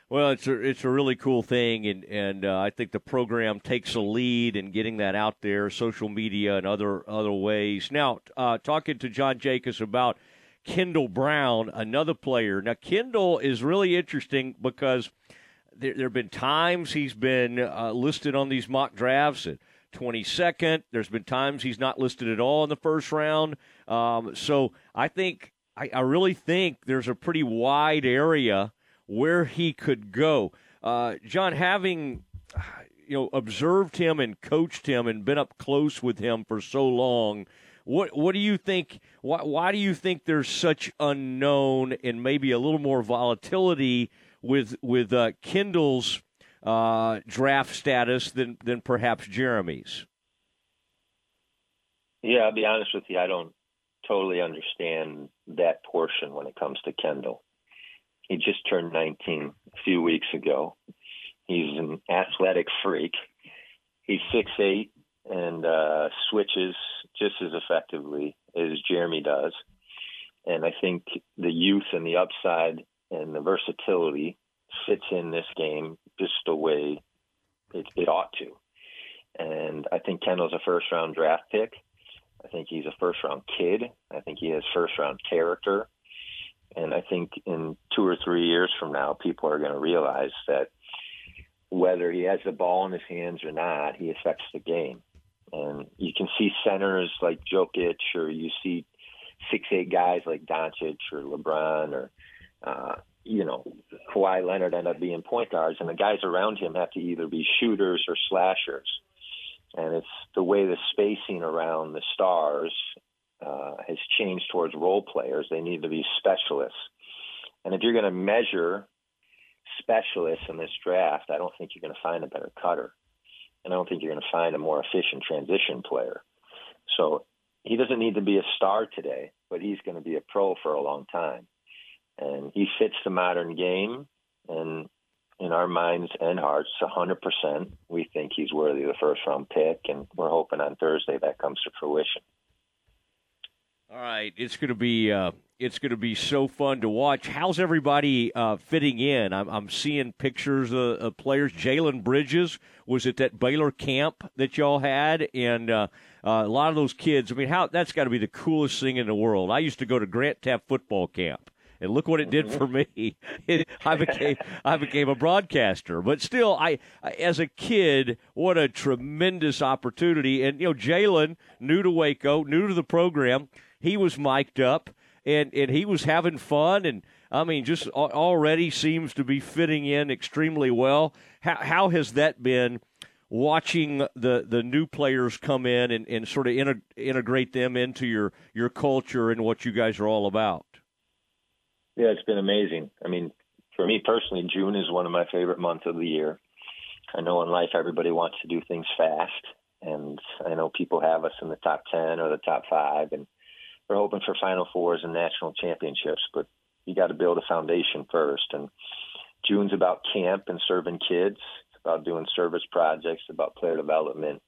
Well, it's a it's a really cool thing, and and uh, I think the program takes a lead in getting that out there, social media and other other ways. Now, uh, talking to John Jakus about Kendall Brown, another player. Now, Kendall is really interesting because there, have been times he's been uh, listed on these mock drafts at 22nd. There's been times he's not listed at all in the first round. Um, so I think I, I, really think there's a pretty wide area where he could go. Uh, John, having you know observed him and coached him and been up close with him for so long. What what do you think? Why, why do you think there's such unknown and maybe a little more volatility with with uh, Kendall's uh, draft status than than perhaps Jeremy's? Yeah, I'll be honest with you. I don't totally understand that portion when it comes to Kendall. He just turned 19 a few weeks ago. He's an athletic freak. He's six eight and uh, switches just as effectively as Jeremy does. And I think the youth and the upside and the versatility fits in this game just the way it, it ought to. And I think Kendall's a first round draft pick. I think he's a first round kid. I think he has first round character. And I think in two or three years from now, people are going to realize that whether he has the ball in his hands or not, he affects the game. And you can see centers like Jokic, or you see six eight guys like Doncic or LeBron, or uh, you know Kawhi Leonard end up being point guards, and the guys around him have to either be shooters or slashers and it's the way the spacing around the stars uh, has changed towards role players. They need to be specialists, and if you're going to measure specialists in this draft, I don't think you're going to find a better cutter. And I don't think you're going to find a more efficient transition player. So he doesn't need to be a star today, but he's going to be a pro for a long time. And he fits the modern game. And in our minds and hearts, 100%, we think he's worthy of the first round pick. And we're hoping on Thursday that comes to fruition. All right, it's going to be uh, it's going to be so fun to watch. How's everybody uh, fitting in? I'm, I'm seeing pictures of, of players. Jalen Bridges was at that Baylor camp that y'all had, and uh, uh, a lot of those kids. I mean, how that's got to be the coolest thing in the world. I used to go to Grant Teaff football camp, and look what it did for me. It, I became I became a broadcaster, but still, I as a kid, what a tremendous opportunity. And you know, Jalen, new to Waco, new to the program, he was mic'd up and and he was having fun and I mean just already seems to be fitting in extremely well. How how has that been? Watching the, the new players come in and, and sort of integrate them into your, your culture and what you guys are all about. Yeah, it's been amazing. I mean, for me personally, June is one of my favorite months of the year. I know in life everybody wants to do things fast, and I know people have us in the top 10 or the top five, and we're hoping for Final Fours and national championships, but you got to build a foundation first. And June's about camp and serving kids. It's about doing service projects, about player development.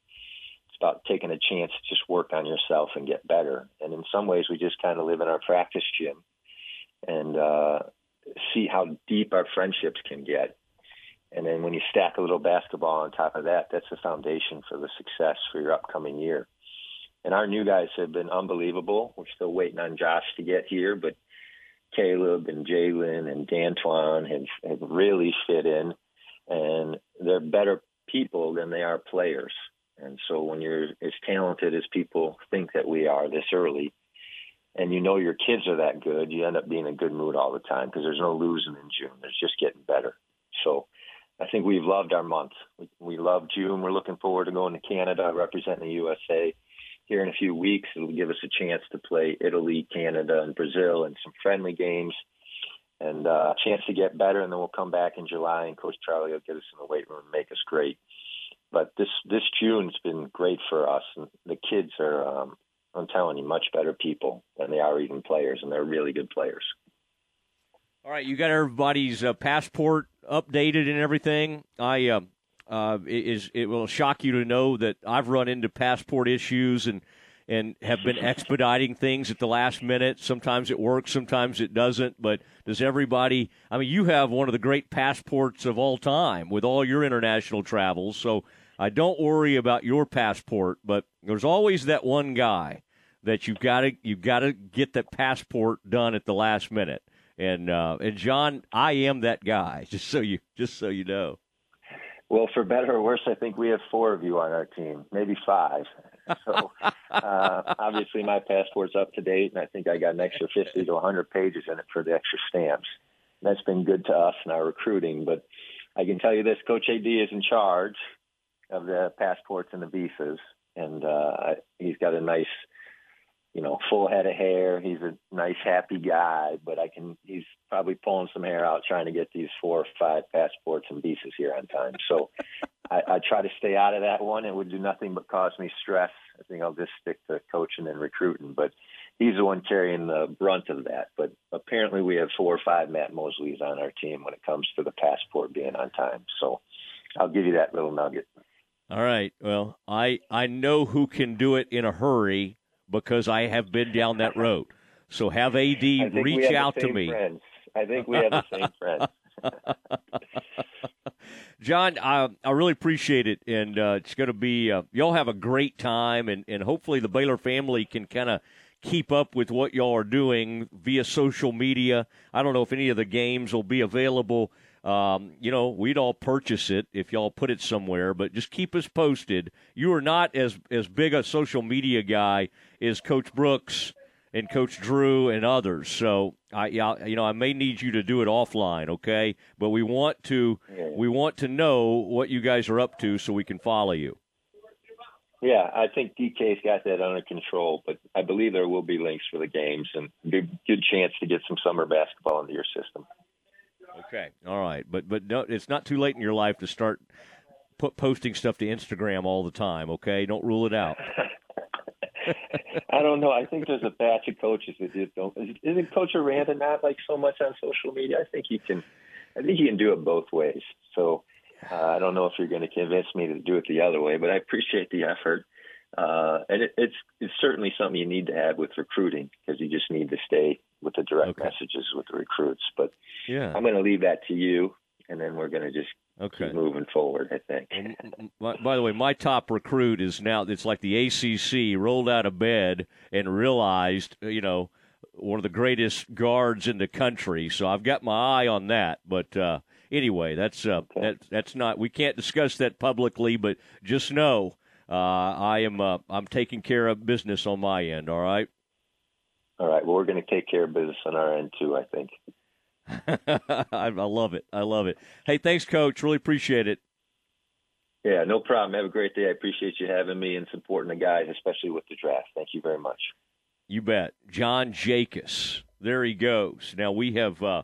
It's about taking a chance to just work on yourself and get better. And in some ways, we just kind of live in our practice gym and uh, see how deep our friendships can get. And then when you stack a little basketball on top of that, that's the foundation for the success for your upcoming year. And our new guys have been unbelievable. We're still waiting on Josh to get here, but Caleb and Jalen and Dantwan have, have really fit in, and they're better people than they are players. And so when you're as talented as people think that we are this early, and you know your kids are that good, you end up being in a good mood all the time because there's no losing in June. There's just getting better. So I think we've loved our month. We, we love June. We're looking forward to going to Canada, representing the USA here in a few weeks. It'll give us a chance to play Italy, Canada, and Brazil and some friendly games and uh, a chance to get better. And then we'll come back in July, and Coach Charlie will get us in the weight room and make us great. But this this June's been great for us, and the kids are, um, I'm telling you, much better people than they are even players, and they're really good players. All right, you got everybody's uh, passport updated and everything. I uh, uh, is it will shock you to know that I've run into passport issues and and have been expediting things at the last minute. Sometimes it works, sometimes it doesn't. But does everybody? I mean, you have one of the great passports of all time with all your international travels. So I don't worry about your passport. But there's always that one guy that you've got to you've got to get that passport done at the last minute. And uh, and John, I am that guy. Just so you just so you know. Well, for better or worse, I think we have four of you on our team, maybe five. So uh, obviously, my passport's up to date, and I think I got an extra 50 to 100 pages in it for the extra stamps. That's been good to us in our recruiting. But I can tell you this: Coach AD is in charge of the passports and the visas, and uh, he's got a nice you know, full head of hair. He's a nice, happy guy, but I can. He's probably pulling some hair out trying to get these four or five passports and visas here on time. So I, I try to stay out of that one. It would do nothing but cause me stress. I think I'll just stick to coaching and recruiting. But he's the one carrying the brunt of that. But apparently, we have four or five Matt Mosleys on our team when it comes to the passport being on time. So I'll give you that little nugget. All right. Well, I I know who can do it in a hurry because I have been down that road. So have AD reach out to me. Friends. I think we have the same friends. John, I, I really appreciate it, and uh, it's going to be uh, y'all have a great time, and, and hopefully the Baylor family can kind of keep up with what y'all are doing via social media. I don't know if any of the games will be available um, you know, we'd all purchase it if y'all put it somewhere, but just keep us posted. You are not as as big a social media guy as Coach Brooks and Coach Drew and others. So I, you know, I may need you to do it offline, okay? But we want to we want to know what you guys are up to so we can follow you. Yeah, I think DK's got that under control, but I believe there will be links for the games and good, good chance to get some summer basketball into your system. Okay, all right, but but no, it's not too late in your life to start put posting stuff to Instagram all the time. Okay, don't rule it out. I don't know. I think there's a batch of coaches that just don't. Isn't Coach Aranda not like so much on social media? I think he can. I think he can do it both ways. So uh, I don't know if you're going to convince me to do it the other way, but I appreciate the effort. Uh, and it, it's it's certainly something you need to have with recruiting because you just need to stay with the direct okay. messages with the recruits. But yeah, I'm going to leave that to you, and then we're going to just okay. keep moving forward. I think. by, by, the way, my top recruit is now it's like the ACC rolled out of bed and realized, you know, one of the greatest guards in the country. So I've got my eye on that. But uh, anyway, that's uh, okay. that, that's not. We can't discuss that publicly, but just know uh, I am uh, I'm taking care of business on my end. All right. All right. Well, we're going to take care of business on our end too. I think. I love it. I love it. Hey, thanks, Coach. Really appreciate it. Yeah, no problem. Have a great day. I appreciate you having me and supporting the guys, especially with the draft. Thank you very much. You bet. John Jakus. There he goes. Now we have uh,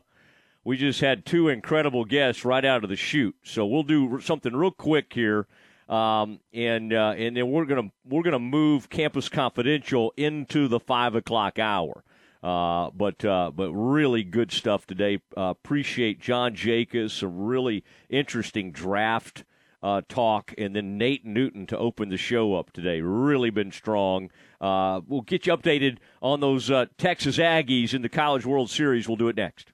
we just had two incredible guests right out of the chute. So we'll do something real quick here um, and uh, and then we're gonna we're gonna move Campus Confidential into the five o'clock hour. Uh, but uh, but really good stuff today. Uh, appreciate John Jakus, some really interesting draft uh, talk, and then Nate Newton to open the show up today. Really been strong. Uh, we'll get you updated on those uh, Texas Aggies in the College World Series. We'll do it next.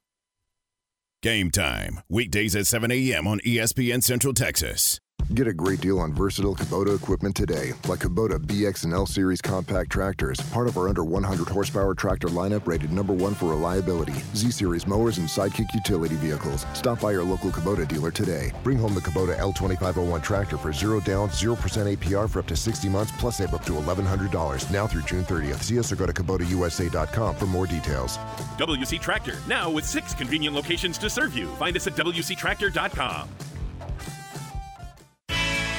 Game time weekdays at 7 a.m. on ESPN Central Texas. Get a great deal on versatile Kubota equipment today, like Kubota BX and L Series compact tractors, part of our under 100 horsepower tractor lineup rated number one for reliability. Z Series mowers and Sidekick utility vehicles. Stop by your local Kubota dealer today. Bring home the Kubota L2501 tractor for zero down, 0% APR for up to 60 months, plus save up to $1,100 now through June 30th. See us or go to KubotaUSA.com for more details. WC Tractor, now with six convenient locations to serve you. Find us at WCTractor.com.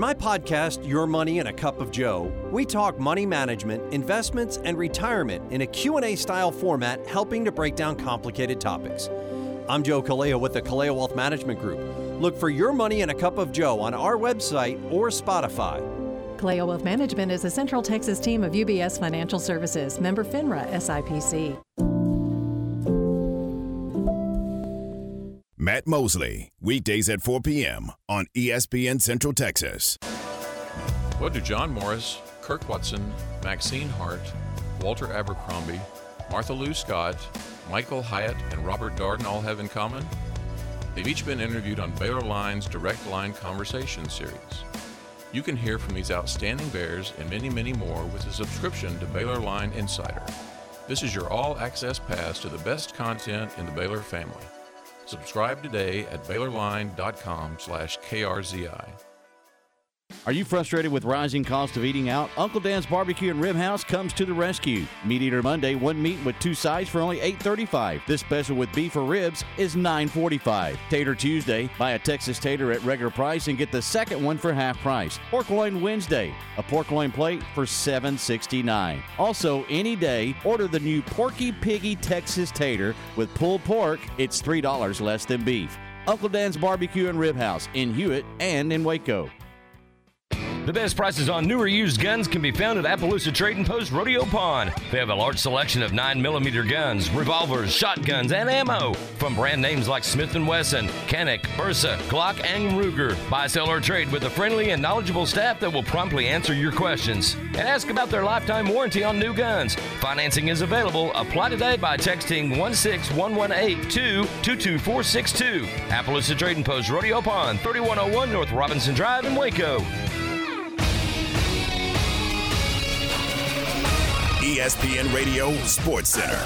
In my podcast, Your Money and a Cup of Joe, we talk money management, investments, and retirement in a Q&A style format helping to break down complicated topics. I'm Joe Kaleo with the Kaleo Wealth Management Group. Look for Your Money and a Cup of Joe on our website or Spotify. Kaleo Wealth Management is a Central Texas team of UBS Financial Services, member FINRA SIPC. Matt Mosley, weekdays at 4 p.m. on ESPN Central Texas. What do John Morris, Kirk Watson, Maxine Hart, Walter Abercrombie, Martha Lou Scott, Michael Hyatt, and Robert Darden all have in common? They've each been interviewed on Baylor Line's Direct Line Conversation series. You can hear from these outstanding Bears and many, many more with a subscription to Baylor Line Insider. This is your all access pass to the best content in the Baylor family. Subscribe today at BaylorLine.com slash KRZI. Are you frustrated with rising cost of eating out? Uncle Dan's Barbecue and Rib House comes to the rescue. Meat Eater Monday, one meat with two sides for only $8.35. This special with beef or ribs is $9.45. Tater Tuesday, buy a Texas tater at regular price and get the second one for half price. Pork loin Wednesday, a pork loin plate for $7.69. Also, any day, order the new Porky Piggy Texas tater with pulled pork. It's $3 less than beef. Uncle Dan's Barbecue and Rib House in Hewitt and in Waco. The best prices on newer used guns can be found at Appaloosa Trading Post Rodeo Pond. They have a large selection of 9mm guns, revolvers, shotguns, and ammo from brand names like Smith & Wesson, Canik, Bersa, Glock, and Ruger. Buy, sell, or trade with a friendly and knowledgeable staff that will promptly answer your questions. And ask about their lifetime warranty on new guns. Financing is available. Apply today by texting 16118 to 22462. Appaloosa Trading Post Rodeo Pond, 3101 North Robinson Drive in Waco. ESPN Radio Sports Center.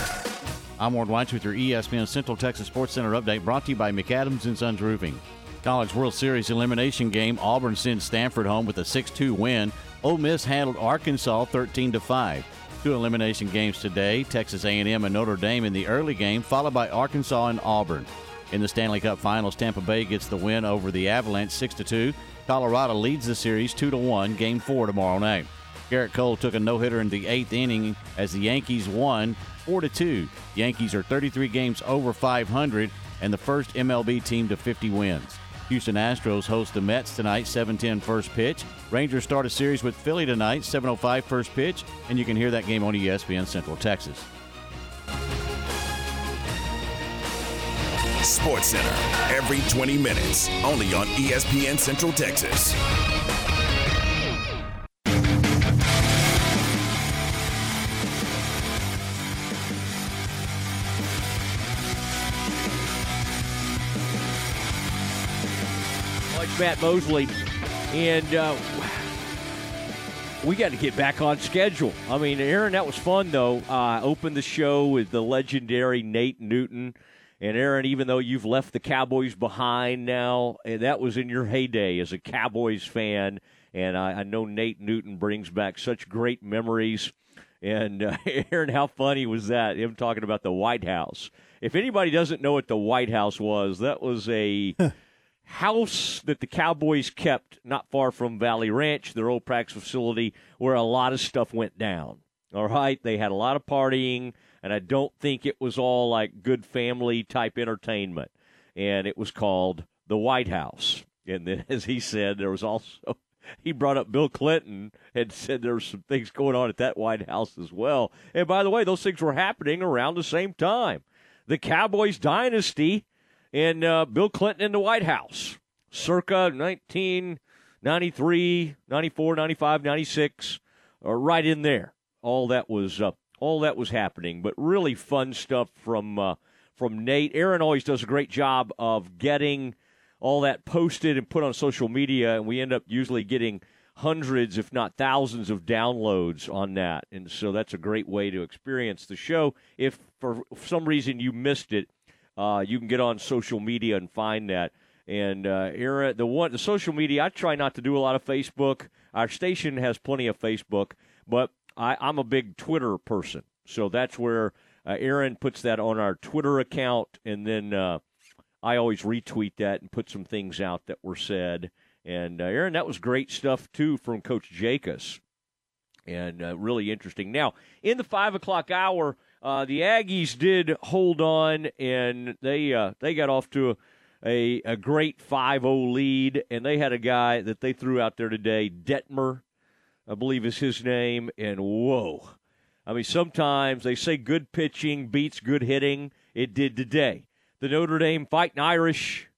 I'm Ward White with your ESPN Central Texas Sports Center update brought to you by McAdams and Sons Roofing. College World Series elimination game, Auburn sends Stanford home with a 6-2 win. Ole Miss handled Arkansas 13-5. Two elimination games today, Texas A&M and Notre Dame in the early game, followed by Arkansas and Auburn. In the Stanley Cup Finals, Tampa Bay gets the win over the Avalanche 6-2. Colorado leads the series 2-1, Game 4 tomorrow night. Gerrit Cole took a no-hitter in the eighth inning as the Yankees won 4-2. Yankees are 33 games over 500 and the first MLB team to 50 wins. Houston Astros host the Mets tonight, 7:10 first pitch. Rangers start a series with Philly tonight, 7:05 first pitch, and you can hear that game on ESPN Central Texas. Sports Center every 20 minutes, only on ESPN Central Texas. Matt Mosley, and uh, we got to get back on schedule. I mean, Aaron, that was fun though. Uh, opened the show with the legendary Nate Newton, and Aaron, even though you've left the Cowboys behind now, eh, that was in your heyday as a Cowboys fan, and I, I know Nate Newton brings back such great memories. And uh, Aaron, how funny was that? Him talking about the White House. If anybody doesn't know what the White House was, that was a house that the Cowboys kept not far from Valley Ranch, their old practice facility, where a lot of stuff went down. All right, they had a lot of partying, and I don't think it was all like good family type entertainment. And it was called the White House. And then, as he said, there was also he brought up Bill Clinton and said there were some things going on at that White House as well. And by the way, those things were happening around the same time. The Cowboys dynasty and uh, Bill Clinton in the White House, circa 1993, 94, 95, 96, uh, right in there. All that was uh, all that was happening, but really fun stuff from uh, from Nate. Aaron always does a great job of getting all that posted and put on social media, and we end up usually getting hundreds, if not thousands, of downloads on that. And so that's a great way to experience the show. If for some reason you missed it, uh, you can get on social media and find that. And uh, Aaron, the one the social media, I try not to do a lot of Facebook. Our station has plenty of Facebook, but I, I'm a big Twitter person, so that's where uh, Aaron puts that on our Twitter account, and then uh, I always retweet that and put some things out that were said. And uh, Aaron, that was great stuff too from Coach Jacobs, and uh, really interesting. Now in the five o'clock hour, uh, the Aggies did hold on, and they uh, they got off to a, a, a great 5-0 lead, and they had a guy that they threw out there today, Detmer, I believe is his name, and whoa. I mean, sometimes they say good pitching beats good hitting. It did today. The Notre Dame Fighting Irish,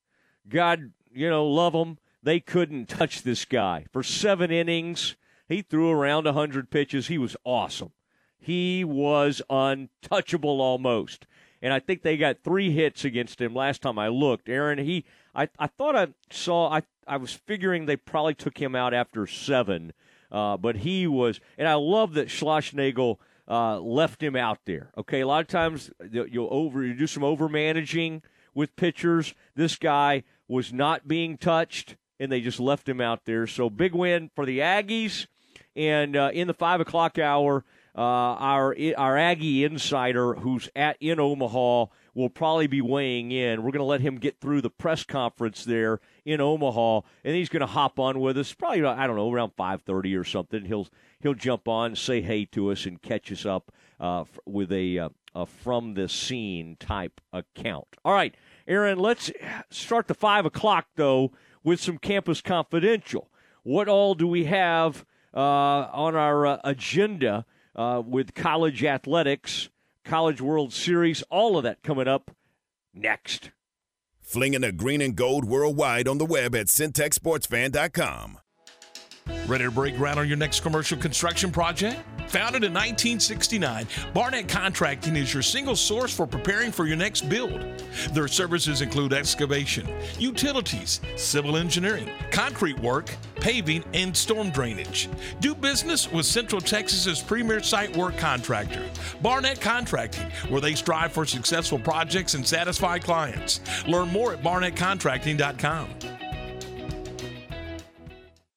God, you know, love them. They couldn't touch this guy. For seven innings, he threw around 100 pitches. He was awesome. He was untouchable almost. And I think they got three hits against him last time I looked. Aaron, he I, I thought I saw I I was figuring they probably took him out after seven. Uh, but he was and I love that Schlossnagle uh, left him out there. Okay, a lot of times you'll over you do some over managing with pitchers. This guy was not being touched, and they just left him out there. So big win for the Aggies. And uh, in the five o'clock hour, uh, our our Aggie insider, who's at in Omaha, will probably be weighing in. We're going to let him get through the press conference there in Omaha, and he's going to hop on with us. Probably I don't know around five thirty or something. He'll he'll jump on, say hey to us, and catch us up uh, with a, uh, a from the scene type account. All right, Aaron, let's start the five o'clock though with some Campus Confidential. What all do we have uh, on our agenda? Uh, with college athletics, College World Series, all of that coming up next. Flinging the green and gold worldwide on the web at centexsportsfan.com. Ready to break ground on your next commercial construction project? Founded in 1969, Barnett Contracting is your single source for preparing for your next build. Their services include excavation, utilities, civil engineering, concrete work, paving, and storm drainage. Do business with Central Texas's premier site work contractor, Barnett Contracting, where they strive for successful projects and satisfy clients. Learn more at barnettcontracting.com.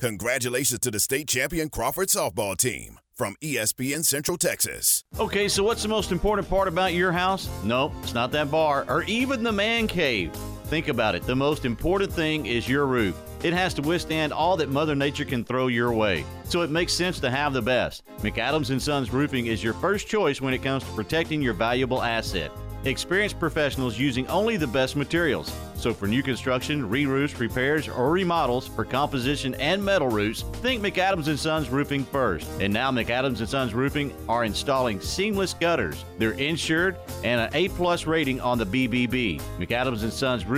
Congratulations to the state champion Crawford softball team from ESPN Central Texas. Okay, so what's the most important part about your house? Nope, it's not that bar or even the man cave. Think about it. The most important thing is your roof. It has to withstand all that Mother Nature can throw your way. So it makes sense to have the best. McAdams and Sons Roofing is your first choice when it comes to protecting your valuable asset. Experienced professionals using only the best materials. So for new construction, re-roofs, repairs, or remodels for composition and metal roofs, think McAdams and Sons Roofing first. And now McAdams and Sons Roofing are installing seamless gutters. They're insured and an A-plus rating on the BBB. McAdams and Sons Roofing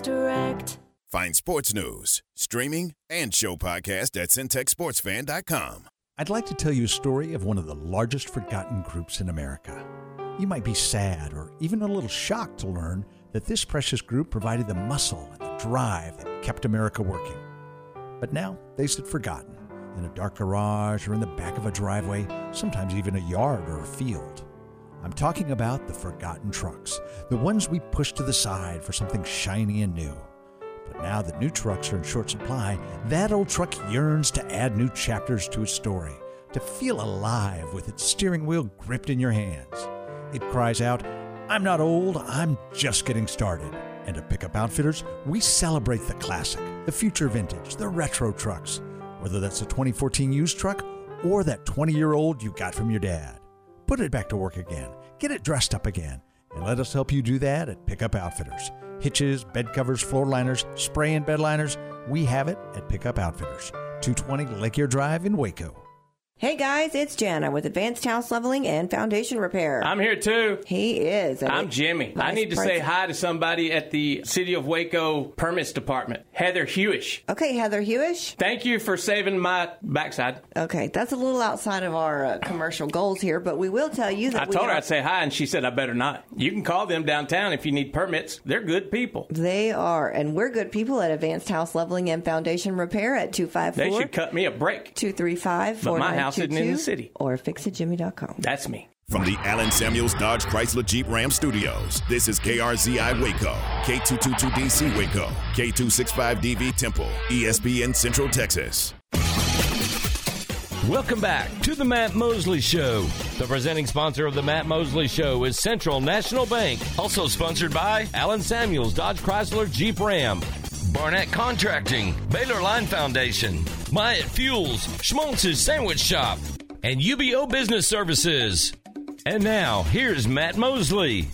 Direct. Find sports news, streaming, and show podcast at centexsportsfan.com. I'd like to tell you a story of one of the largest forgotten groups in America. You might be sad or even a little shocked to learn that this precious group provided the muscle and the drive that kept America working. But now they sit forgotten in a dark garage or in the back of a driveway, sometimes even a yard or a field. I'm talking about the forgotten trucks, the ones we push to the side for something shiny and new. But now that new trucks are in short supply, that old truck yearns to add new chapters to its story, to feel alive with its steering wheel gripped in your hands. It cries out, I'm not old, I'm just getting started. And at Pickup Outfitters, we celebrate the classic, the future vintage, the retro trucks, whether that's a 2014 used truck or that 20 year old you got from your dad. Put it back to work again, get it dressed up again, and let us help you do that at Pickup Outfitters. Hitches, bed covers, floor liners, spray and bed liners, we have it at Pickup Outfitters, 220 Lake Air Drive in Waco. Hey guys, it's Jana with Advanced House Leveling and Foundation Repair. I'm here too. He is. I'm Jimmy. I need to say hi to somebody at the City of Waco Permits Department, Heather Hewish. Okay, Heather Hewish. Thank you for saving my backside. Okay, that's a little outside of our uh, commercial goals here, but we will tell you that I we told her are- I'd say hi, and she said I better not. You can call them downtown if you need permits. They're good people. They are, and we're good people at Advanced House Leveling and Foundation Repair at 254 They should cut me a break. 235 But my house isn't in the city. Or fixitjimmy.com. That's me. From the Allen Samuels Dodge Chrysler Jeep Ram Studios, this is KRZI Waco, K222DC Waco, K265DV Temple, ESPN Central Texas. Welcome back to the Matt Mosley Show. The presenting sponsor of the Matt Mosley Show is Central National Bank. Also sponsored by Allen Samuels, Dodge Chrysler Jeep Ram, Barnett Contracting, Baylor Line Foundation, Myatt Fuels, Schmaltz's Sandwich Shop, and UBO Business Services. And now, here's Matt Mosley.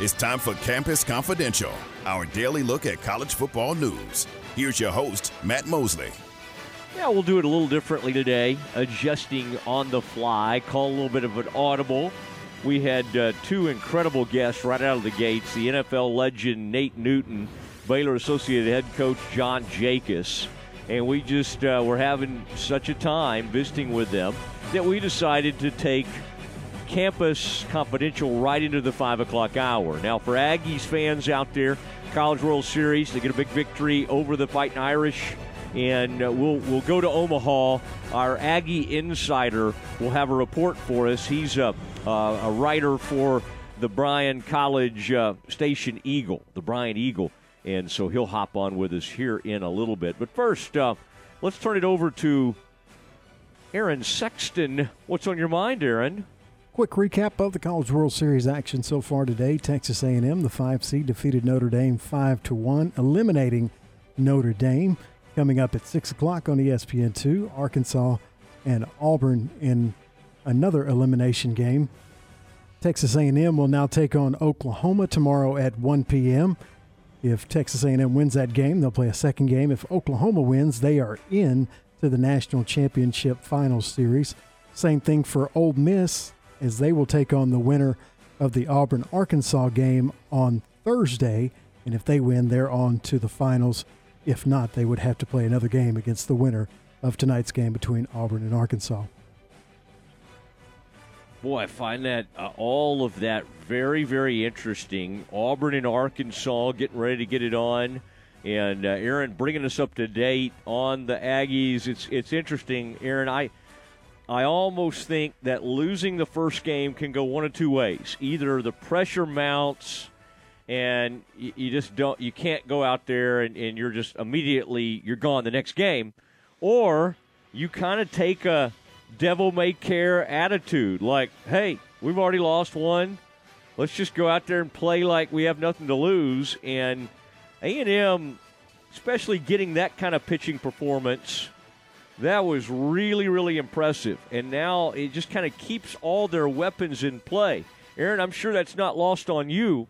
It's time for Campus Confidential, our daily look at college football news. Here's your host, Matt Mosley. Yeah, we'll do it a little differently today, adjusting on the fly. Call a little bit of an audible. We had uh, two incredible guests right out of the gates the NFL legend Nate Newton, Baylor Associated Head Coach John Jacobs. and we just uh, were having such a time visiting with them that we decided to take Campus Confidential right into the 5 o'clock hour. Now, for Aggies fans out there, College World Series, they get a big victory over the Fighting Irish and uh, we'll we'll go to Omaha. Our Aggie insider will have a report for us. He's a uh, a writer for the Bryan College uh, Station Eagle, the Bryan Eagle, and so he'll hop on with us here in a little bit. But first, uh, let's turn it over to Aaron Sexton. What's on your mind, Aaron? Quick recap of the College World Series action so far today. Texas A&M, the five seed, defeated Notre Dame five to one, eliminating Notre Dame. Coming up at six o'clock on ESPN2, Arkansas and Auburn in another elimination game. Texas A&M will now take on Oklahoma tomorrow at 1 p.m. If Texas A&M wins that game, they'll play a second game. If Oklahoma wins, they are in to the national championship finals series. Same thing for Ole Miss as they will take on the winner of the Auburn Arkansas game on Thursday. And if they win, they're on to the finals. If not, they would have to play another game against the winner of tonight's game between Auburn and Arkansas. Boy, I find that uh, all of that very, very interesting. Auburn and Arkansas getting ready to get it on, and uh, Aaron bringing us up to date on the Aggies. It's it's interesting, Aaron. I I almost think that losing the first game can go one of two ways. Either the pressure mounts and you, just don't you can't go out there and, and you're just immediately you're gone the next game, or you kind of take a devil may care attitude like, hey, we've already lost one. Let's just go out there and play like we have nothing to lose. And A&M, especially getting that kind of pitching performance, that was really, really impressive. And now it just kind of keeps all their weapons in play. Aaron, I'm sure that's not lost on you.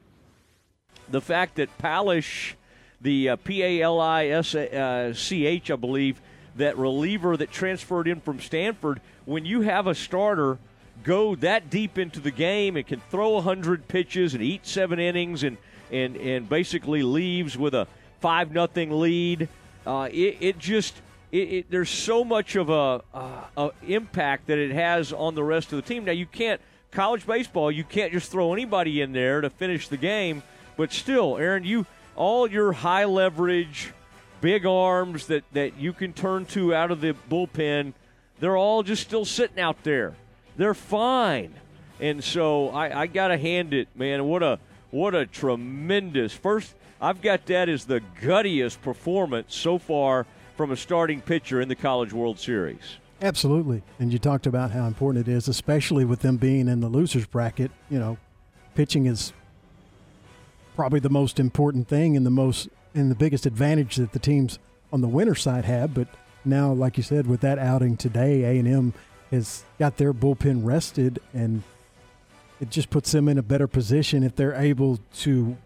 The fact that Palisch, the uh, P A L I S C H, I believe, that reliever that transferred in from Stanford, when you have a starter go that deep into the game and can throw 100 pitches and eat seven innings and, and, and basically leaves with a 5 nothing lead, uh, it, it just. It, it, there's so much of a, uh, a impact that it has on the rest of the team. Now you can't college baseball. You can't just throw anybody in there to finish the game. But still, Aaron, you all your high leverage, big arms that, that you can turn to out of the bullpen, they're all just still sitting out there. They're fine. And so I, I gotta hand it, man. What a what a tremendous first I've got that as the guttiest performance so far from a starting pitcher in the College World Series. Absolutely. And you talked about how important it is, especially with them being in the losers bracket. You know, pitching is probably the most important thing and the most and the biggest advantage that the teams on the winner side have. But now, like you said, with that outing today, A and M has got their bullpen rested, and it just puts them in a better position if they're able to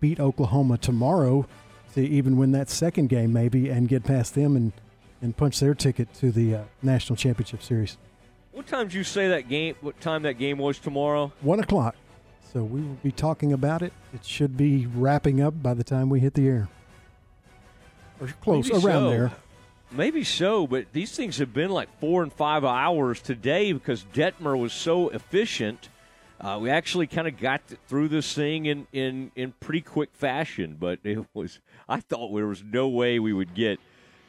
beat Oklahoma tomorrow to even win that second game, maybe, and get past them and and punch their ticket to the uh, national championship series. What time did you say that game? What time that game was tomorrow? One o'clock. So we will be talking about it. It should be wrapping up by the time we hit the air. Or close, Maybe around so. there. Maybe so, but these things have been like four and five hours today because Dettmer was so efficient. Uh, we actually kind of got through this thing in, in, in pretty quick fashion, but it was I thought there was no way we would get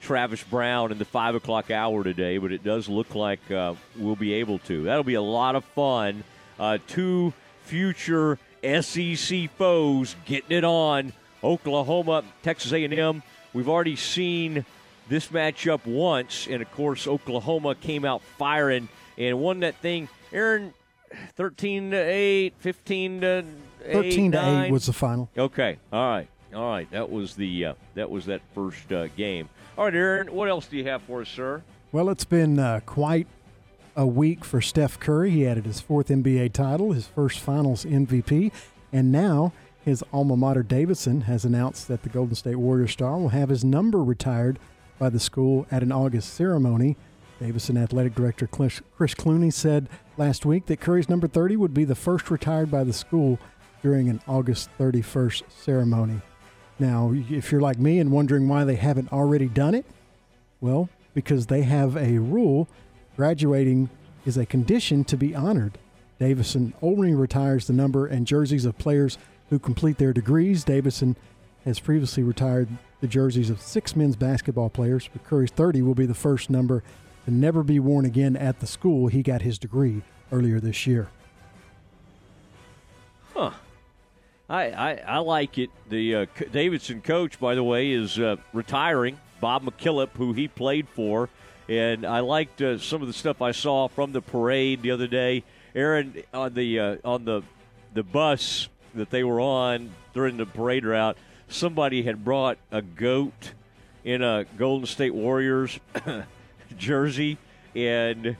Travis Brown in the five o'clock hour today, but it does look like uh, we'll be able to. That'll be a lot of fun. Uh, two future SEC foes getting it on. Oklahoma, Texas A&M. We've already seen this matchup once, and of course Oklahoma came out firing and won that thing. Aaron, thirteen to eight, 15 to eight, 13 to 8 was the final. Okay, all right, all right. That was the uh, that was that first uh, game. All right, Aaron, what else do you have for us, sir? Well, it's been uh, quite a week for Steph Curry. He added his fourth NBA title, his first finals MVP, and now his alma mater Davidson has announced that the Golden State Warrior star will have his number retired by the school at an August ceremony. Davidson athletic director Chris Clunie said last week that Curry's number 30 would be the first retired by the school during an August 31st ceremony. Now, if you're like me and wondering why they haven't already done it, Well, because they have a rule graduating is a condition to be honored. Davidson only retires the number and jerseys of players who complete their degrees. Davidson has previously retired the jerseys of six men's basketball players, but Curry's 30 will be the first number to never be worn again at the school he got his degree earlier this year. Huh. I, I, I like it. The uh, Davidson coach, by the way, is uh, retiring. Bob McKillop, who he played for, and I liked uh, some of the stuff I saw from the parade the other day. Aaron on the uh, on the the bus that they were on during the parade route, somebody had brought a goat in a Golden State Warriors jersey, and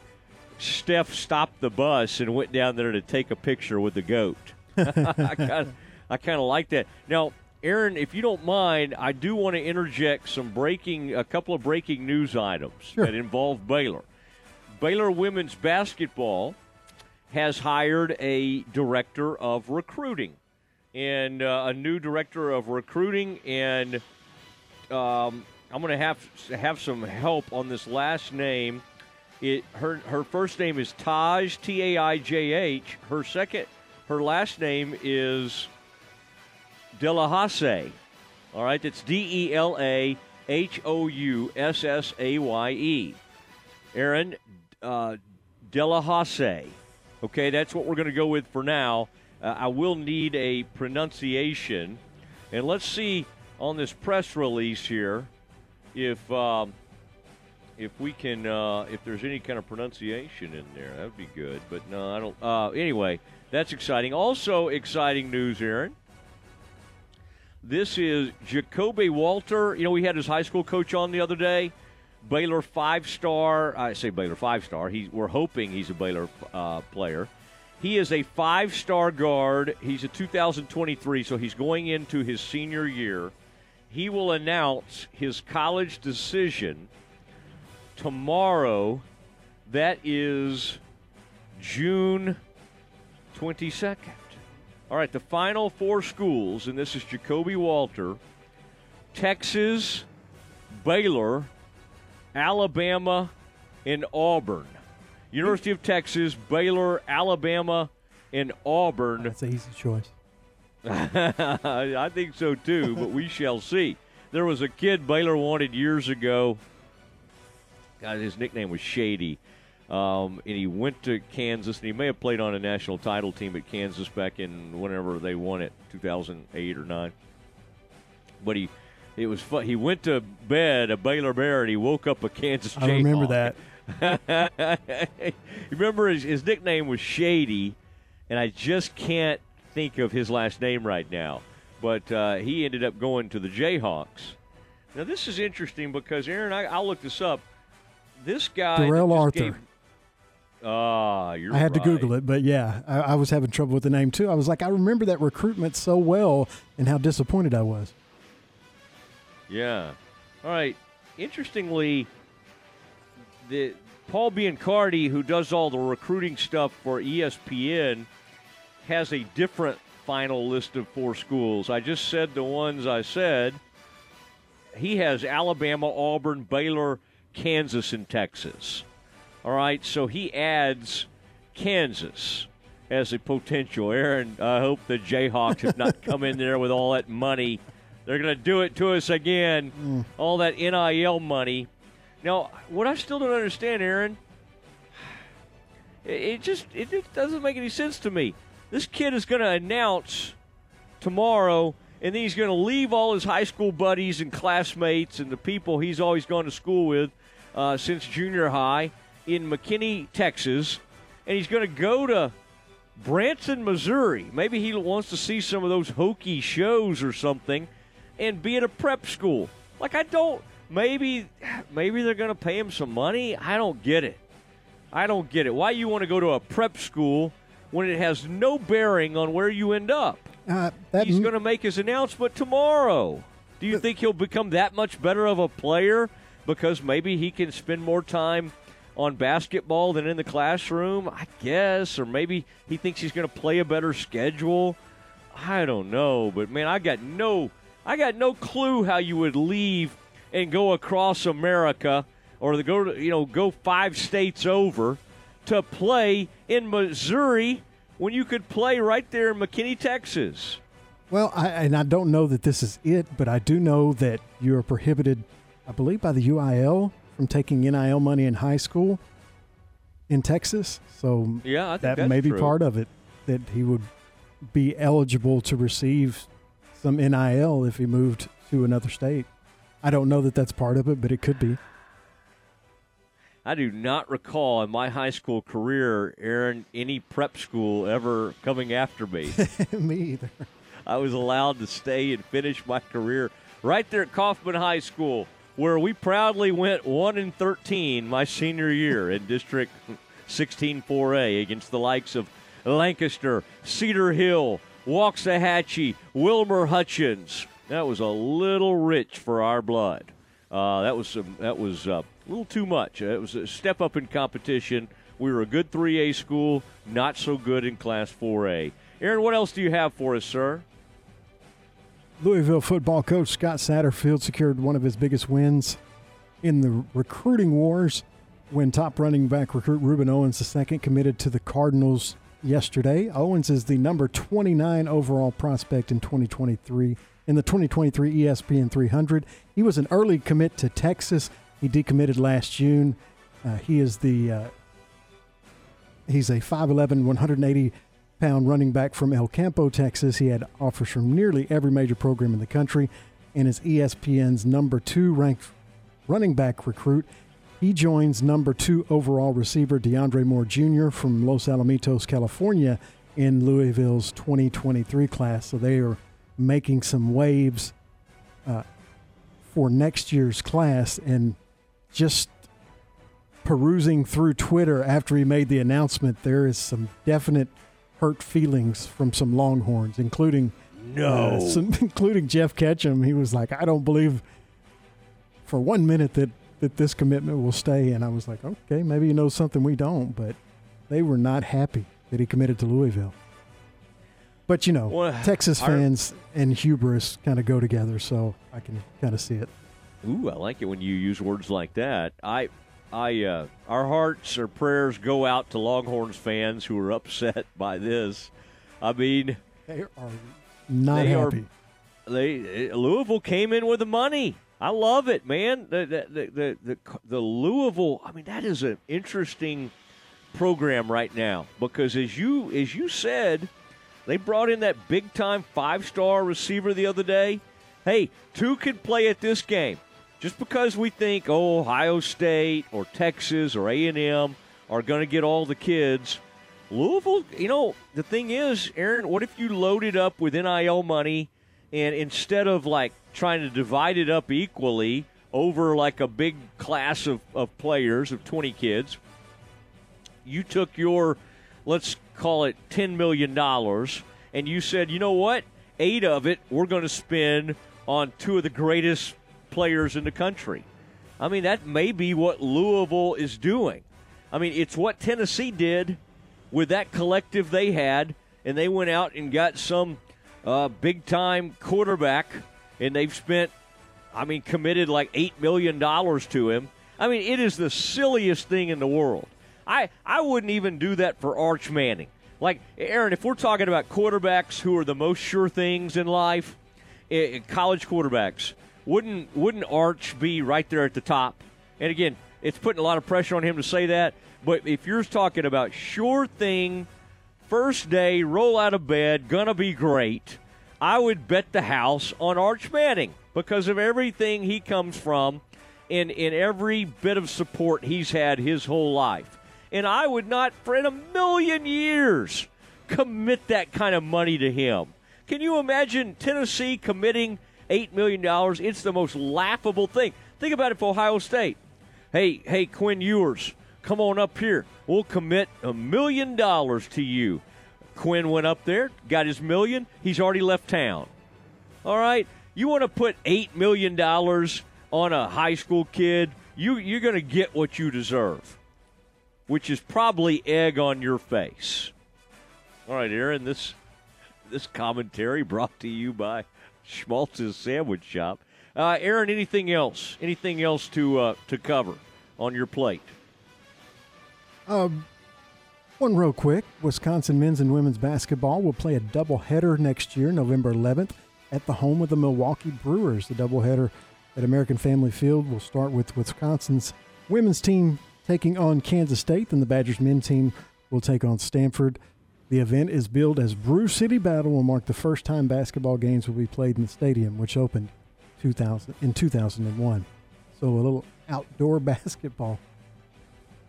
Steph stopped the bus and went down there to take a picture with the goat. I kind of, I kind of like that. Now, Aaron, if you don't mind, I do want to interject some breaking, a couple of breaking news items that involve Baylor. Baylor women's basketball has hired a director of recruiting and uh, a new director of recruiting and um, I'm going to have have some help on this last name. It her her first name is Taj T A I J H. Her second her last name is Delahoussaye. All right, that's D E L A H O U S S A Y E. Aaron uh. Okay, that's what we're going to go with for now. Uh, I will need a pronunciation. And let's see on this press release here if um, if we can uh, if there's any kind of pronunciation in there. That would be good. But no, I don't. Uh, anyway, that's exciting. Also exciting news, Aaron. This is Ja'Kobe Walter. You know, we had his high school coach on the other day. Baylor five star. I say Baylor five star. We're hoping he's a Baylor uh, player. He is a five star guard. He's a 2023, so he's going into his senior year. He will announce his college decision tomorrow. That is June 22nd. All right, the final four schools, and this is Ja'Kobe Walter, Texas, Baylor, Alabama, and Auburn. University of Texas, Baylor, Alabama, and Auburn. That's an easy choice. I think so too, but we shall see. There was a kid Baylor wanted years ago. God, his nickname was Shady. Um, and he went to Kansas, and he may have played on a national title team at Kansas back in whenever they won it, 2008 or 9. But he it was fun. He went to bed a Baylor Bear, and he woke up a Kansas Jayhawk. I remember that. you remember his, his nickname was Shady, and I just can't think of his last name right now. But uh, he ended up going to the Jayhawks. Now this is interesting because Aaron, I, I'll look this up. This guy, Darrell Arthur. Ah, you're I had to. Google it, but yeah, I, I was having trouble with the name too. I was like, I remember that recruitment so well, and how disappointed I was. Yeah. All right. Interestingly, the Paul Biancardi, who does all the recruiting stuff for ESPN, has a different final list of four schools. I just said the ones I said. He has Alabama, Auburn, Baylor, Kansas, and Texas. All right, so he adds Kansas as a potential. Aaron, I hope the Jayhawks have not come in there with all that money. They're going to do it to us again. All that NIL money. Now, what I still don't understand, Aaron, it, it just it, just doesn't make any sense to me. This kid is going to announce tomorrow, and then he's going to leave all his high school buddies and classmates and the people he's always gone to school with uh, since junior high in McKinney, Texas, and he's going to go to Branson, Missouri. Maybe he wants to see some of those hokey shows or something, and be at a prep school. Like I don't. Maybe, maybe they're going to pay him some money. I don't get it. I don't get it. Why you want to go to a prep school when it has no bearing on where you end up? Uh, that He's going to make his announcement tomorrow. Do you think he'll become that much better of a player because maybe he can spend more time on basketball than in the classroom? I guess, or maybe he thinks he's going to play a better schedule. I don't know, but man, I got no, I got no clue how you would leave and go across America or to go to you know go five states over to play in Missouri when you could play right there in McKinney, Texas. Well, I, and I don't know that this is it, but I do know that you are prohibited, I believe, by the UIL from taking NIL money in high school in Texas. So Yeah, I think that may be true. part of it that he would be eligible to receive some NIL if he moved to another state. I don't know that that's part of it, but it could be. I do not recall in my high school career, Aaron, any prep school ever coming after me. me either. I was allowed to stay and finish my career right there at Kaufman High School, where we proudly went 1 and 13 my senior year in District 16 4A against the likes of Lancaster, Cedar Hill, Waxahachie, Wilmer Hutchins. That was a little rich for our blood. Uh, that was some, that was uh, a little too much. It was a step up in competition. We were a good 3A school, not so good in Class 4A. Aaron, what else do you have for us, sir? Louisville football coach Scott Satterfield secured one of his biggest wins in the recruiting wars when top running back recruit Ruben Owens II committed to the Cardinals yesterday. Owens is the number 29 overall prospect in 2023 in the 2023 ESPN 300. He was an early commit to Texas. He decommitted last June. Uh, he is the uh, he's a 5'11", 180 pound running back from El Campo, Texas. He had offers from nearly every major program in the country and is ESPN's number two ranked running back recruit. He joins number two overall receiver DeAndre Moore Jr. from Los Alamitos, California, in Louisville's 2023 class. So they are making some waves uh, for next year's class. And just perusing through Twitter after he made the announcement, there is some definite hurt feelings from some Longhorns, including No. uh, some, including Jeff Ketchum. He was like, "I don't believe for one minute that that this commitment will stay." And I was like, "Okay, maybe you know something we don't." But they were not happy that he committed to Louisville. But you know, Well, Texas our- fans and hubris kind of go together, so I can kind of see it. Ooh, I like it when you use words like that. I, I, uh, our hearts or prayers go out to Longhorns fans who are upset by this. I mean, They are not they happy. Are, they Louisville came in with the money. I love it, man. The the, the the the the Louisville. I mean, that is an interesting program right now because as you as you said, they brought in that big time five star receiver the other day. Hey, two could play at this game. Just because we think oh Ohio State or Texas or A and M are going to get all the kids, Louisville. You know the thing is, Aaron. What if you loaded up with NIL money, and instead of like trying to divide it up equally over like a big class of, of players of twenty kids, you took your let's call it $10 million and you said you know what eight of it we're going to spend on two of the greatest players in the country i mean that may be what louisville is doing i mean it's what tennessee did with that collective they had and they went out and got some uh, big time quarterback and they've spent I mean, committed like eight million dollars to him. I mean, it is the silliest thing in the world. I I wouldn't even do that for Arch Manning. Like Aaron, if we're talking about quarterbacks who are the most sure things in life, eh, college quarterbacks, wouldn't wouldn't Arch be right there at the top? And again, it's putting a lot of pressure on him to say that. But if you're talking about sure thing, first day, roll out of bed, gonna be great. I would bet the house on Arch Manning because of everything he comes from and in every bit of support he's had his whole life. And I would not for in a million years commit that kind of money to him. Can you imagine Tennessee committing $8 million? It's the most laughable thing. Think about it for Ohio State. Hey, hey, Quinn Ewers, come on up here. We'll commit a million dollars to you. Quinn went up there, got his million. He's already left town. All right, you want to put eight million dollars on a high school kid? You you're going to get what you deserve, which is probably egg on your face. All right, Aaron. This this commentary brought to you by Schmaltz's Sandwich Shop. Uh, Aaron, anything else? Anything else to uh, to cover on your plate? Um, one real quick Wisconsin men's and women's basketball will play a doubleheader next year, November 11th, at the home of the Milwaukee Brewers. The doubleheader at American Family Field will start with Wisconsin's women's team taking on Kansas State, then the Badgers men's team will take on Stanford. The event is billed as Brew City Battle will mark the first time basketball games will be played in the stadium, which opened 2000 in 2001. So a little outdoor basketball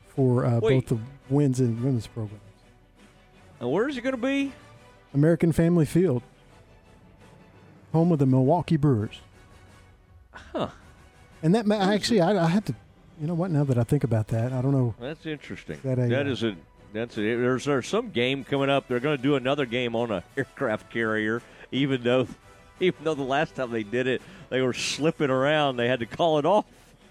for uh, both the men's and women's programs. And where is it going to be? American Family Field, home of the Milwaukee Brewers. Huh. And that ma- actually, I, I have to, you know what? Now that I think about that, I don't know. That's interesting. That a, that uh, a there's there's some game coming up. They're going to do another game on a aircraft carrier, even though even though the last time they did it, they were slipping around. They had to call it off.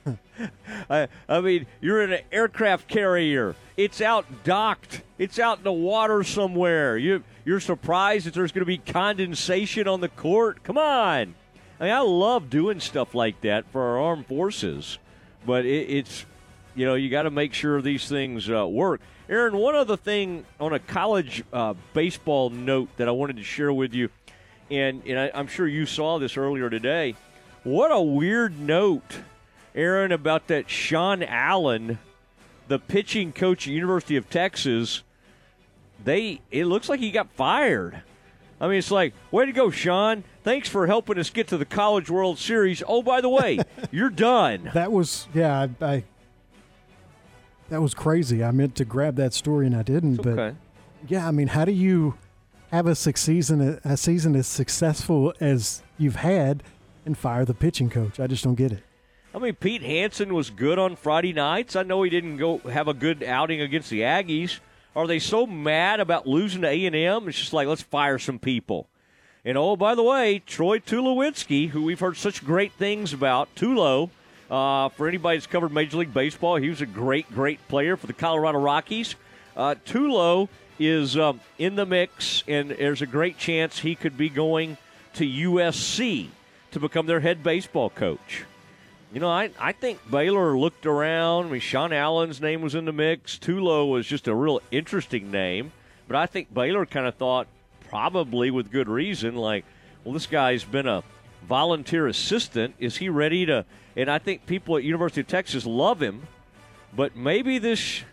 I, I mean, you're in an aircraft carrier. It's out docked. It's out in the water somewhere. You you're surprised that there's going to be condensation on the court. Come on. I mean, I love doing stuff like that for our armed forces, but it, it's you know you got to make sure these things uh, work. Aaron, one other thing on a college uh, baseball note that I wanted to share with you, and and I, I'm sure you saw this earlier today. What a weird note, Aaron, about that Sean Allen, the pitching coach at University of Texas. They it looks like he got fired. I mean, it's like, way to go, Sean. Thanks for helping us get to the College World Series. Oh, by the way, you're done. That was yeah, I, I that was crazy. I meant to grab that story and I didn't. but okay. yeah, I mean, how do you have a season a season as successful as you've had and fire the pitching coach? I just don't get it. I mean, Pete Hansen was good on Friday nights. I know he didn't go have a good outing against the Aggies. Are they so mad about losing to A and M? It's just like let's fire some people. And oh, by the way, Troy Tulowitzki, who we've heard such great things about, Tulo. Uh, for anybody that's covered Major League Baseball, he was a great, great player for the Colorado Rockies. Uh, Tulo is um, in the mix, and there's a great chance he could be going to USC to become their head baseball coach. You know, I, I think Baylor looked around. I mean, Sean Allen's name was in the mix. Tulo was just a real interesting name. But I think Baylor kind of thought, probably with good reason, like, well, this guy's been a volunteer assistant. Is he ready to? And I think people at University of Texas love him. But maybe this.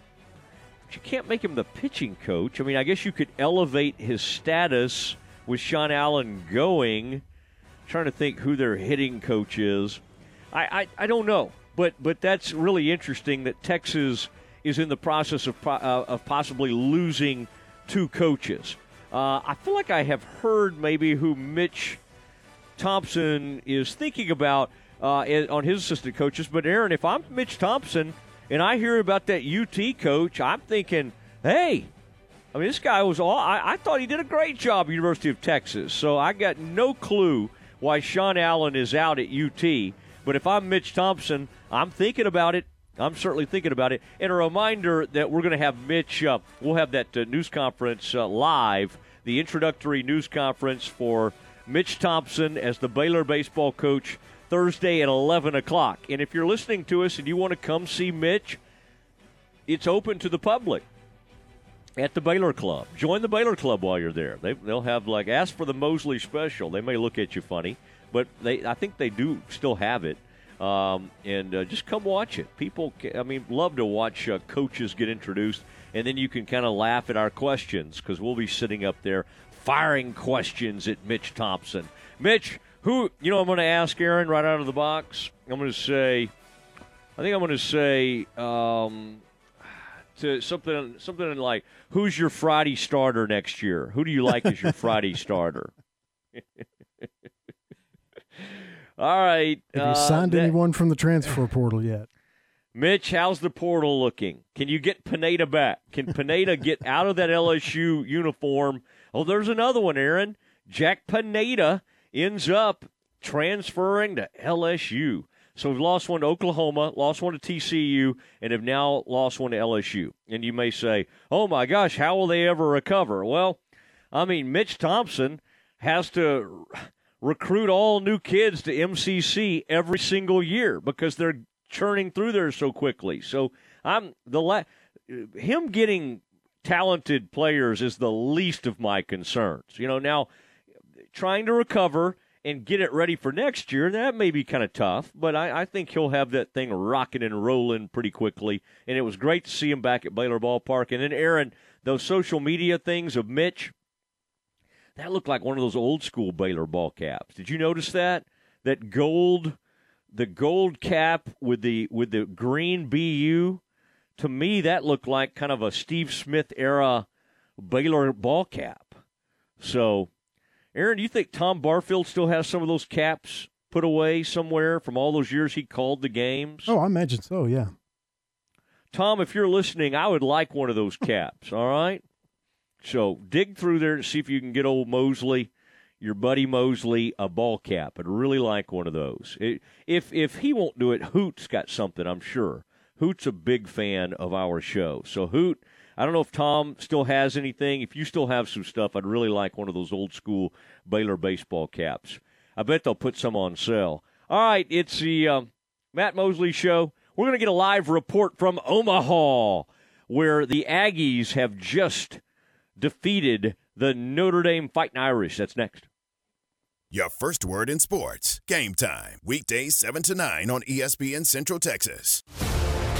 You can't make him the pitching coach. I mean, I guess you could elevate his status with Sean Allen going. trying to think who their hitting coach is. I, I, I don't know, but but that's really interesting that Texas is in the process of uh, of possibly losing two coaches. Uh, I feel like I have heard maybe who Mitch Thompson is thinking about uh, on his assistant coaches. But Aaron, if I'm Mitch Thompson and I hear about that UT coach, I'm thinking, hey, I mean, this guy was all. I, I thought he did a great job at University of Texas. So I got no clue why Sean Allen is out at UT. But if I'm Mitch Thompson, I'm thinking about it. I'm certainly thinking about it. And a reminder that we're going to have Mitch. Uh, we'll have that uh, news conference uh, live, the introductory news conference for Mitch Thompson as the Baylor baseball coach Thursday at 11 o'clock. And if you're listening to us and you want to come see Mitch, it's open to the public at the Baylor Club. Join the Baylor Club while you're there. They, they'll have like ask for the Mosley special. They may look at you funny, but they I think they do still have it. Um, and uh, just come watch it. People, I mean, love to watch uh, coaches get introduced, and then you can kind of laugh at our questions because we'll be sitting up there firing questions at Mitch Thompson. Mitch, who you know, I'm going to ask Aaron right out of the box. I'm going to say, I think I'm going to say. Um, to something something like who's your Friday starter next year? Who do you like as your Friday starter? All right. Have you uh, signed that- anyone from the transfer portal yet? Mitch, how's the portal looking? Can you get Pineda back? Can Pineda get out of that LSU uniform? Oh, there's another one, Aaron. Jack Pineda ends up transferring to LSU. So we've lost one to Oklahoma, lost one to TCU, and have now lost one to LSU. And you may say, oh my gosh, how will they ever recover? Well, I mean, Mitch Thompson has to recruit all new kids to MCC every single year because they're churning through there so quickly. So I'm the la- him getting talented players is the least of my concerns. You know, now trying to recover and get it ready for next year, that may be kind of tough, but I, I, think he'll have that thing rocking and rolling pretty quickly. And it was great to see him back at Baylor Ballpark. And then, Aaron, those social media things of Mitch, that looked like one of those old school Baylor ball caps. Did you notice that? That gold, the gold cap with the with the green BU. To me, that looked like kind of a Steve Smith era Baylor ball cap. So Aaron, do you think Tom Barfield still has some of those caps put away somewhere from all those years he called the games? Oh, I imagine so, yeah. Tom, if you're listening, I would like one of those caps, all right? So dig through there and see if you can get old Mosley, your buddy Mosley, a ball cap. I'd really like one of those. It, if if he won't do it, Hoot's got something, I'm sure. Hoot's a big fan of our show. So Hoot, I don't know if Tom still has anything. If you still have some stuff, I'd really like one of those old school Baylor baseball caps. I bet they'll put some on sale. All right, it's the uh, Matt Mosley Show. We're going to get a live report from Omaha, where the Aggies have just defeated the Notre Dame Fighting Irish. That's next. Your first word in sports. Game time. Weekdays 7 to 9 on ESPN Central Texas.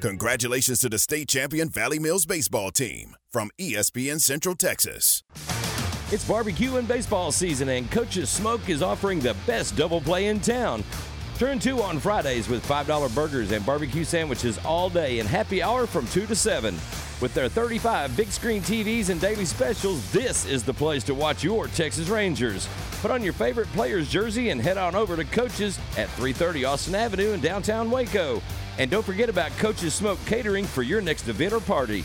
Congratulations to the state champion Valley Mills baseball team from ESPN Central Texas. It's barbecue and baseball season, and Coach's Smoke is offering the best double play in town. Turn two on Fridays with $5 burgers and barbecue sandwiches all day and happy hour from 2 to 7. With their 35 big screen TVs and daily specials, this is the place to watch your Texas Rangers. Put on your favorite player's jersey and head on over to Coach's at 330 Austin Avenue in downtown Waco. And don't forget about Coach's Smoke Catering for your next event or party.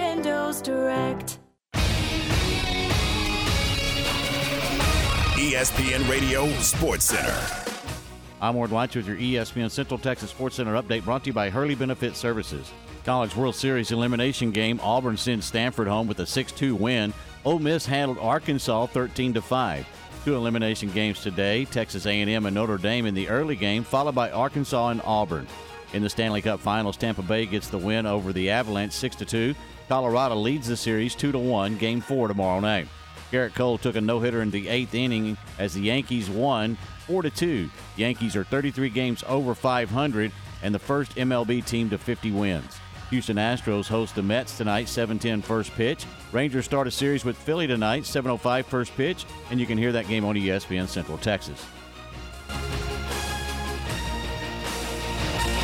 Direct. ESPN Radio Sports Center. I'm Ward White with your ESPN Central Texas Sports Center update brought to you by Hurley Benefit Services. College World Series elimination game, Auburn sends Stanford home with a 6-2 win. Ole Miss handled Arkansas 13-5. Two elimination games today, Texas A&M and Notre Dame in the early game, followed by Arkansas and Auburn. In the Stanley Cup Finals, Tampa Bay gets the win over the Avalanche 6 2. Colorado leads the series 2 to 1, game four tomorrow night. Gerrit Cole took a no hitter in the eighth inning as the Yankees won 4 to 2. Yankees are 33 games over 500 and the first MLB team to 50 wins. Houston Astros host the Mets tonight, 7:10 first pitch. Rangers start a series with Philly tonight, 7:05 first pitch, and you can hear that game on ESPN Central Texas.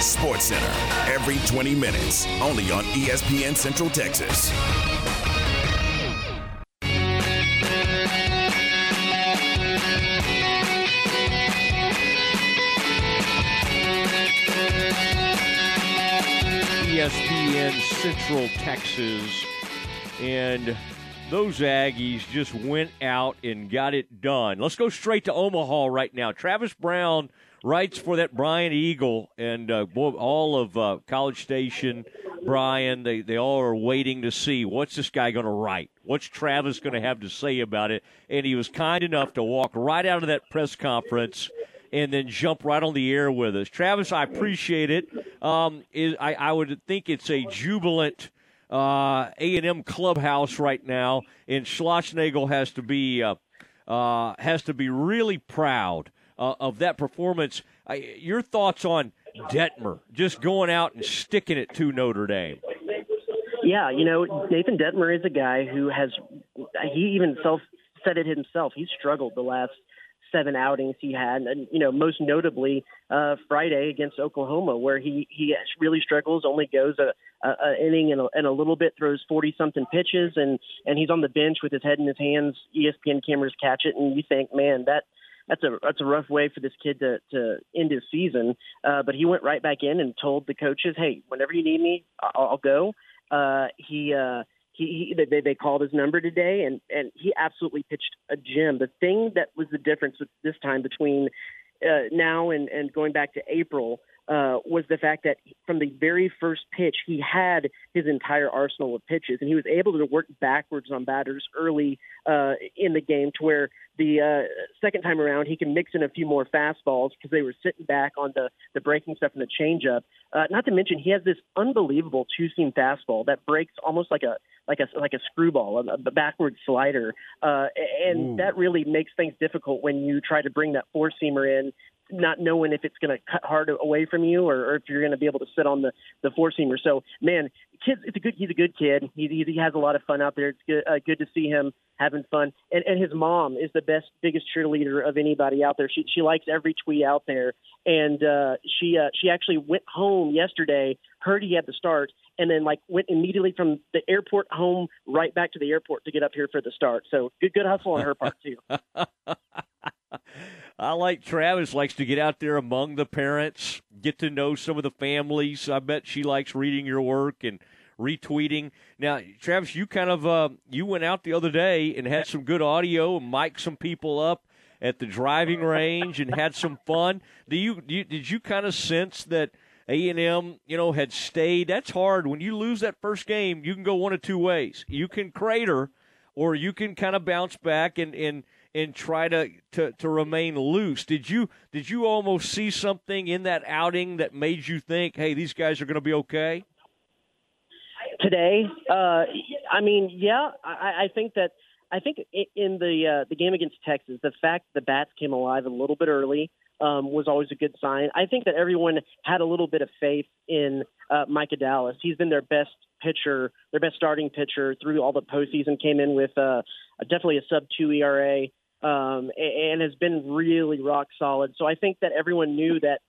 Sports Center every 20 minutes, only on ESPN Central Texas. ESPN Central Texas. And those Aggies just went out and got it done. Let's go straight to Omaha right now. Travis Brown writes for that Bryan Eagle and uh, all of uh, College Station, Bryan. They, they all are waiting to see what's this guy going to write? What's Travis going to have to say about it? And he was kind enough to walk right out of that press conference and then jump right on the air with us. Travis, I appreciate it. Um, is, I, I would think it's a jubilant uh, A&M clubhouse right now, and Schlossnagle has to be uh, uh, has to be really proud uh, of that performance. your thoughts on Dettmer just going out and sticking it to Notre Dame? Yeah, you know Nathan Dettmer is a guy who has he even self said it himself. He struggled the last seven outings he had, and you know most notably uh, Friday against Oklahoma, where he he really struggles, only goes a, a, a inning and a, and a little bit, throws forty something pitches, and and he's on the bench with his head in his hands. ESPN cameras catch it, and you think, man, that that's a that's a rough way for this kid to to end his season. Uh, but he went right back in and told the coaches, hey, whenever you need me, I'll, I'll go. Uh, he uh, he, he they, they called his number today, and and he absolutely pitched a gem. The thing that was the difference with this time between uh, now and and going back to April uh, was the fact that from the very first pitch, he had his entire arsenal of pitches, and he was able to work backwards on batters early uh, in the game to where the uh, second time around he can mix in a few more fastballs because they were sitting back on the, the breaking stuff and the changeup. Uh, not to mention he has this unbelievable two seam fastball that breaks almost like a like a like a screwball, a, a backward slider, uh, and Ooh. that really makes things difficult when you try to bring that four seamer in not knowing if it's going to cut hard away from you or, or if you're going to be able to sit on the the four seamer. So man, kids, it's a good. He's a good kid. He he, he has a lot of fun out there. It's good uh, good to see him having fun. And and his mom is the best, biggest cheerleader of anybody out there. She she likes every tweet out there. And uh, she uh, she actually went home yesterday, heard he had the start, and then like went immediately from the airport home right back to the airport to get up here for the start. So good good hustle on her part too. I like Travis likes to get out there among the parents, get to know some of the families. I bet she likes reading your work and retweeting. Now, Travis, you kind of uh, you went out the other day and had some good audio and mic'd some people up at the driving range and had some fun. Do you, do you did you kind of sense that A and M, you know, had stayed? That's hard when you lose that first game. You can go one of two ways. You can crater, or you can kind of bounce back and and and try to, to, to remain loose. Did you did you almost see something in that outing that made you think, hey, these guys are going to be okay? Today, uh, I mean, yeah, I, I think that I think in the uh, the game against Texas, the fact the bats came alive a little bit early um, was always a good sign. I think that everyone had a little bit of faith in uh, Micah Dallas. He's been their best pitcher, their best starting pitcher through all the postseason. Came in with uh, definitely a sub two ERA um, and has been really rock solid. So I think that everyone knew that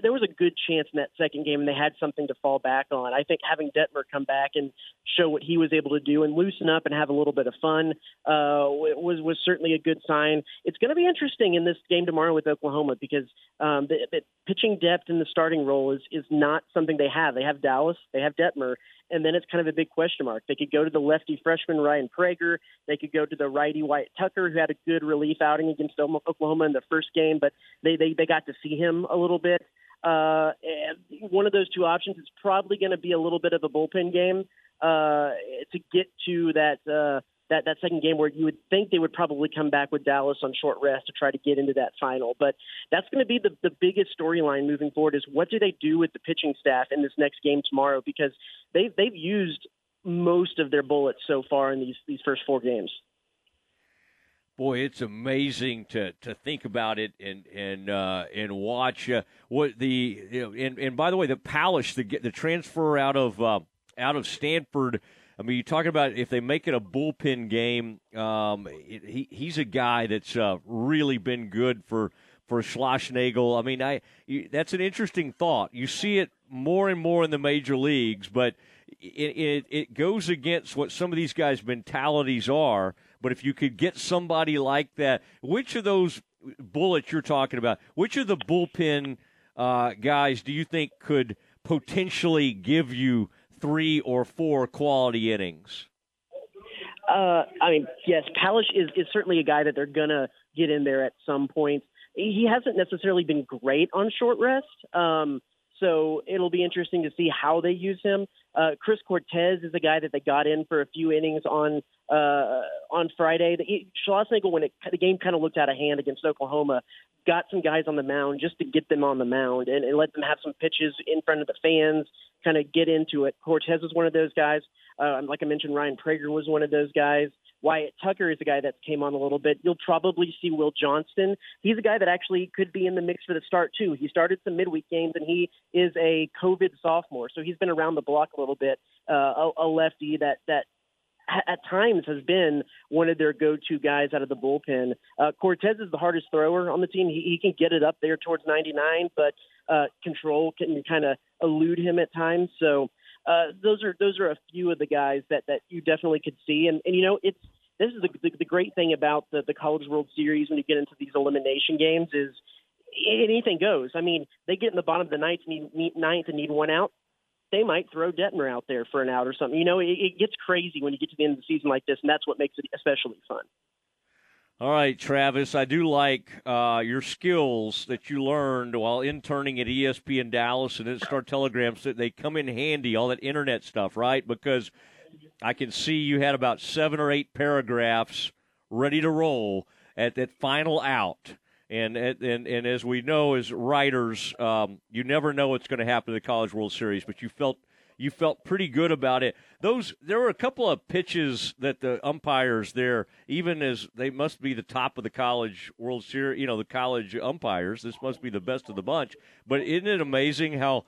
there was a good chance in that second game, and they had something to fall back on. I think having Dettmer come back and show what he was able to do and loosen up and have a little bit of fun uh, was was certainly a good sign. It's going to be interesting in this game tomorrow with Oklahoma because um, the, the pitching depth in the starting role is is not something they have. They have Dallas, they have Dettmer, and then it's kind of a big question mark. They could go to the lefty freshman Ryan Prager. They could go to the righty Wyatt Tucker, who had a good relief outing against Oklahoma in the first game, but they they, they got to see him a little bit. Uh, one of those two options is probably going to be a little bit of a bullpen game uh, to get to that uh, that that second game where you would think they would probably come back with Dallas on short rest to try to get into that final. But that's going to be the the biggest storyline moving forward is what do they do with the pitching staff in this next game tomorrow because they've they've used most of their bullets so far in these these first four games. Boy, it's amazing to, to think about it and and uh, and watch uh, what the you know and, and by the way the Palisch the the transfer out of uh, out of Stanford. I mean, you talking about if they make it a bullpen game. Um, it, he he's a guy that's uh, really been good for for Schlossnagle. I mean, I that's an interesting thought. You see it more and more in the major leagues, but it, it, it goes against what some of these guys' mentalities are. But if you could get somebody like that, which of those bullets you're talking about, which of the bullpen uh, guys do you think could potentially give you three or four quality innings? Uh, I mean, yes, Palisch is, is certainly a guy that they're going to get in there at some point. He hasn't necessarily been great on short rest. Um, so it'll be interesting to see how they use him. Uh, Chris Cortez is a guy that they got in for a few innings on uh, on Friday. The, Schlossnagle, when it, the game kind of looked out of hand against Oklahoma, got some guys on the mound just to get them on the mound and, and let them have some pitches in front of the fans, kind of get into it. Cortez was one of those guys. Uh, like I mentioned, Ryan Prager was one of those guys. Wyatt Tucker is a guy that came on a little bit. You'll probably see Will Johnston. He's a guy that actually could be in the mix for the start too. He started some midweek games, and he is a COVID sophomore, so he's been around the block a little bit. Uh, a, a lefty that that at times has been one of their go-to guys out of the bullpen. Uh, Cortez is the hardest thrower on the team. He, he can get it up there towards 99, but uh, control can kind of elude him at times. So uh, those are those are a few of the guys that that you definitely could see. And and you know it's this is the the, the great thing about the the College World Series when you get into these elimination games is anything goes. I mean, they get in the bottom of the ninth, need, need ninth, and need one out. They might throw Dettmer out there for an out or something. You know, it, it gets crazy when you get to the end of the season like this, and that's what makes it especially fun. All right, Travis, I do like uh, your skills that you learned while interning at ESPN Dallas and at Star Telegrams. That they come in handy, all that internet stuff, right? Because I can see you had about seven or eight paragraphs ready to roll at that final out. And and and as we know as writers, um, you never know what's going to happen in the College World Series, but you felt you felt pretty good about it. Those there were a couple of pitches that the umpires there, even as they must be the top of the college World Series, you know, the college umpires. This must be the best of the bunch. But isn't it amazing how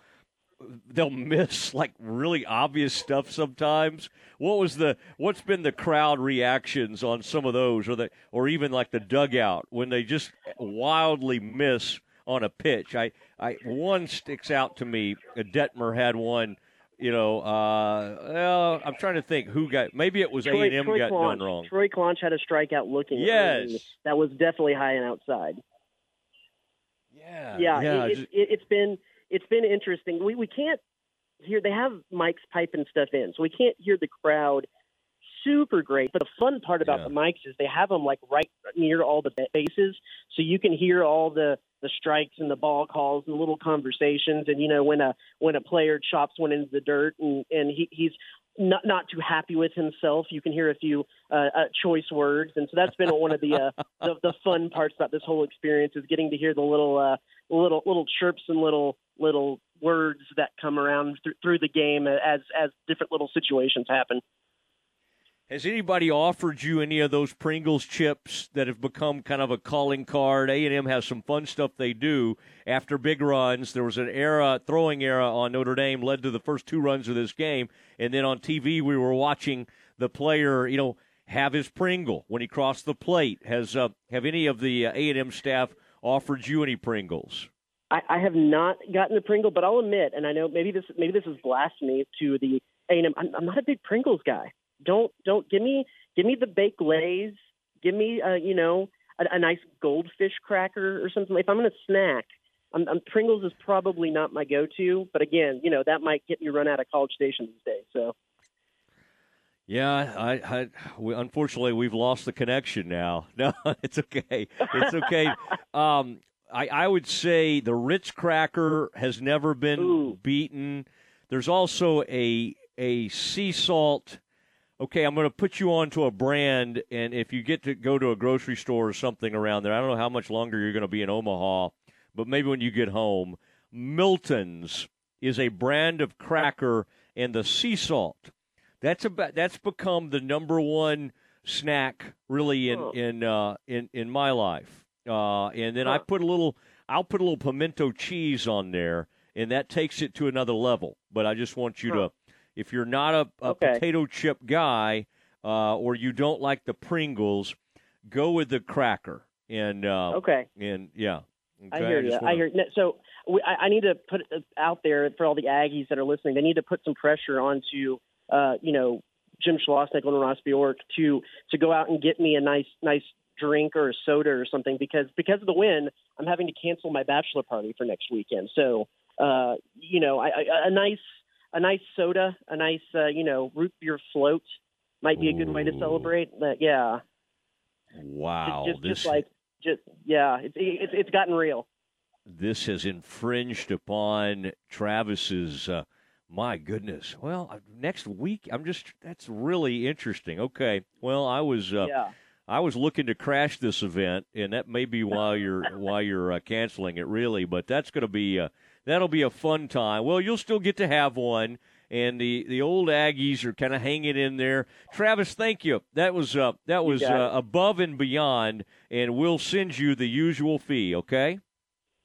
they'll miss like really obvious stuff sometimes? What was the what's been the crowd reactions on some of those, or the or even like the dugout when they just wildly miss on a pitch? I I one sticks out to me. Dettmer had one you know, uh, well, I'm trying to think who got. Maybe it was A and M got Claunch. done wrong. Troy Claunch had a strikeout looking. Yes, early. that was definitely high and outside. Yeah, yeah. yeah, it, just- it, it's been it's been interesting. We we can't hear. They have mics piping stuff in, so we can't hear the crowd super great. But the fun part about the mics is they have them like right near all the bases, so you can hear all the the strikes and the ball calls and little conversations. And you know when a when a player chops one into the dirt and and he, he's not not too happy with himself, you can hear a few uh, uh, choice words. And so that's been one of the, uh, the the fun parts about this whole experience is getting to hear the little uh, little little chirps and little little words that come around th- through the game as as different little situations happen. Has anybody offered you any of those Pringles chips that have become kind of a calling card? A and M has some fun stuff they do after big runs. There was an era, throwing era on Notre Dame, led to the first two runs of this game, and then on TV we were watching the player, you know, have his Pringle when he crossed the plate. Has uh, have any of the A and M staff offered you any Pringles? I, I have not gotten a Pringle, but I'll admit, and I know maybe this maybe this is blasphemy to the A and M. I'm, I'm not a big Pringles guy. Don't don't give me give me the baked lays. Give me uh, you know a, a nice goldfish cracker or something. If I'm going to snack, I'm, I'm, Pringles is probably not my go-to. But again, you know that might get me run out of College Station these days. So Yeah, I, I we, unfortunately we've lost the connection now. No, it's okay. It's okay. um, I, I would say the Ritz cracker has never been beaten. There's also a a sea salt. Okay, I'm going to put you onto a brand, and if you get to go to a grocery store or something around there, I don't know how much longer you're going to be in Omaha, but maybe when you get home, Milton's is a brand of cracker and the sea salt. That's about that's become the number one snack really in in uh, in in my life. Uh, and then I put a little I'll put a little pimento cheese on there, and that takes it to another level. But I just want you to, if you're not a, a Okay. potato chip guy uh, or you don't like the Pringles, go with the cracker. And uh, Okay. and yeah, I Okay, hear you. I wanna- hear. no, So we, I, I need to put out there for all the Aggies that are listening. They need to put some pressure onto, uh, you know, Jim Schlossnagle and Ross Bjork to to go out and get me a nice nice drink or a soda or something because because of the win, I'm having to cancel my bachelor party for next weekend. So, uh, you know, I, I, a nice a nice soda, a nice uh, you know root beer float might be a good way to celebrate. But yeah, Wow, just, this just like just yeah, it's it's it's gotten real. this has infringed upon Travis's. Uh, my goodness. Well, uh, next week I'm just that's really interesting. Okay. Well, I was uh, Yeah. I was looking to crash this event, and that may be why you're why you're uh, canceling it, really. But that's going to be uh, that'll be a fun time. Well, you'll still get to have one, and the, the old Aggies are kind of hanging in there. Travis, thank you. That was uh, that was uh, above and beyond, and we'll send you the usual fee. Okay.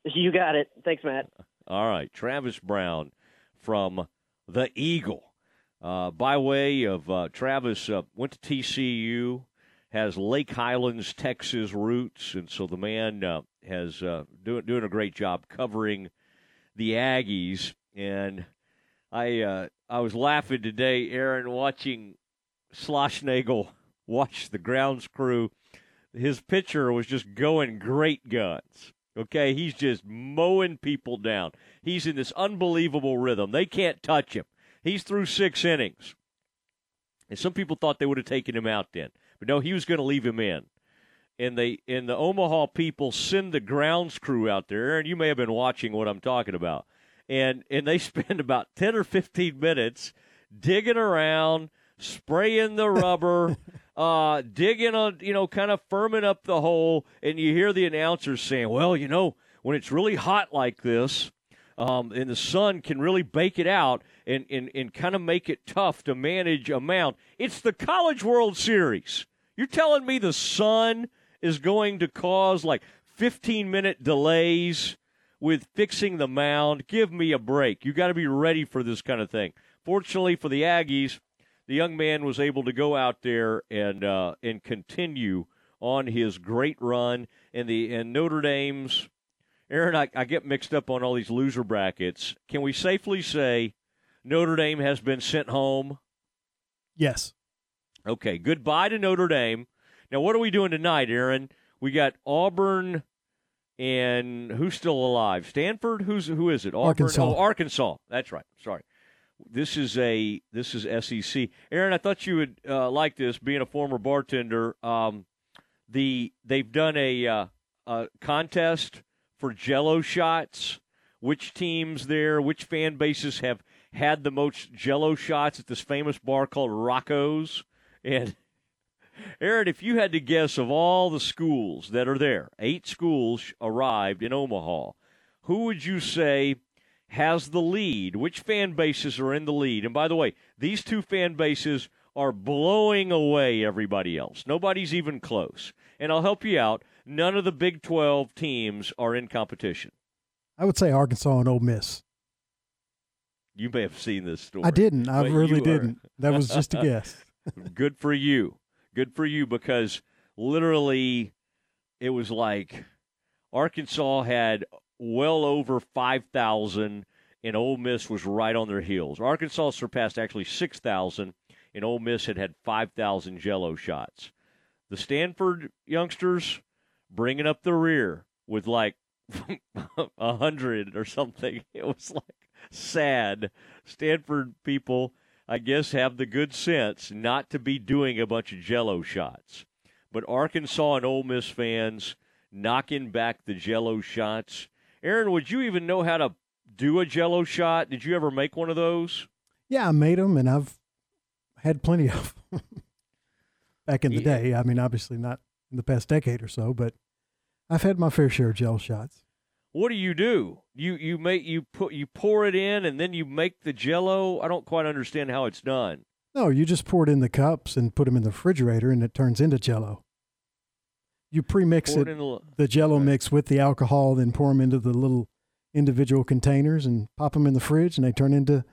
You got it. Thanks, Matt. All right, Travis Brown from the Eagle. Uh, by way of uh, Travis, uh, went to TCU, has Lake Highlands, Texas roots, and so the man uh, has uh, doing doing a great job covering the Aggies. And I uh, I was laughing today, Aaron, watching Schlossnagle watch the grounds crew. His pitcher was just going great guns. Okay, he's just mowing people down. He's in this unbelievable rhythm. They can't touch him. He's through six innings. And some people thought they would have taken him out then. But no, he was going to leave him in. And they and the Omaha people send the grounds crew out there. Aaron, you may have been watching what I'm talking about. And and they spend about 10 or 15 minutes digging around, spraying the rubber, uh, digging on, you know, kind of firming up the hole. And you hear the announcers saying, well, you know, when it's really hot like this, um, and the sun can really bake it out and, and, and kind of make it tough to manage a mound. It's the College World Series. You're telling me the sun is going to cause like 15 minute delays with fixing the mound? Give me a break. You got to be ready for this kind of thing. Fortunately for the Aggies, the young man was able to go out there and uh, and continue on his great run. And the and Notre Dame's Aaron, I, I get mixed up on all these loser brackets. Can we safely say Notre Dame has been sent home? Yes. Okay, goodbye to Notre Dame. Now, what are we doing tonight, Aaron? We got Auburn and who's still alive? Stanford? Who's who is it? Auburn? Arkansas. Oh, Arkansas. That's right. Sorry. This is a this is SEC. Aaron, I thought you would uh, like this. Being a former bartender, um, the they've done a, uh, a contest for Jello shots. Which teams there? Which fan bases have had the most Jello shots at this famous bar called Rocco's? And Aaron, if you had to guess of all the schools that are there, eight schools arrived in Omaha, who would you say has the lead? Which fan bases are in the lead? And by the way, these two fan bases are blowing away everybody else. Nobody's even close. And I'll help you out. None of the Big 12 teams are in competition. I would say Arkansas and Ole Miss. You may have seen this story. I didn't. I really didn't. That was just a guess. Good for you. Good for you because literally it was like Arkansas had well over 5,000 and Ole Miss was right on their heels. Arkansas surpassed actually 6,000 and Ole Miss had had 5,000 jello shots. The Stanford youngsters bringing up the rear with like a hundred or something. It was like sad. Stanford people, I guess, have the good sense not to be doing a bunch of jello shots. But Arkansas and Ole Miss fans knocking back the jello shots. Aaron, would you even know how to do a jello shot? Did you ever make one of those? Yeah, I made them, and I've had plenty of back in the Yeah. day. I mean, obviously not in the past decade or so, but I've had my fair share of gel shots. What do you do? You you make you put you pour it in and then you make the jello. I don't quite understand how it's done. No, you just pour it in the cups and put them in the refrigerator, and it turns into Jello. You pre-mix Pour it, it the- the Jello mix with the alcohol, then pour them into the little individual containers and pop them in the fridge, and they turn into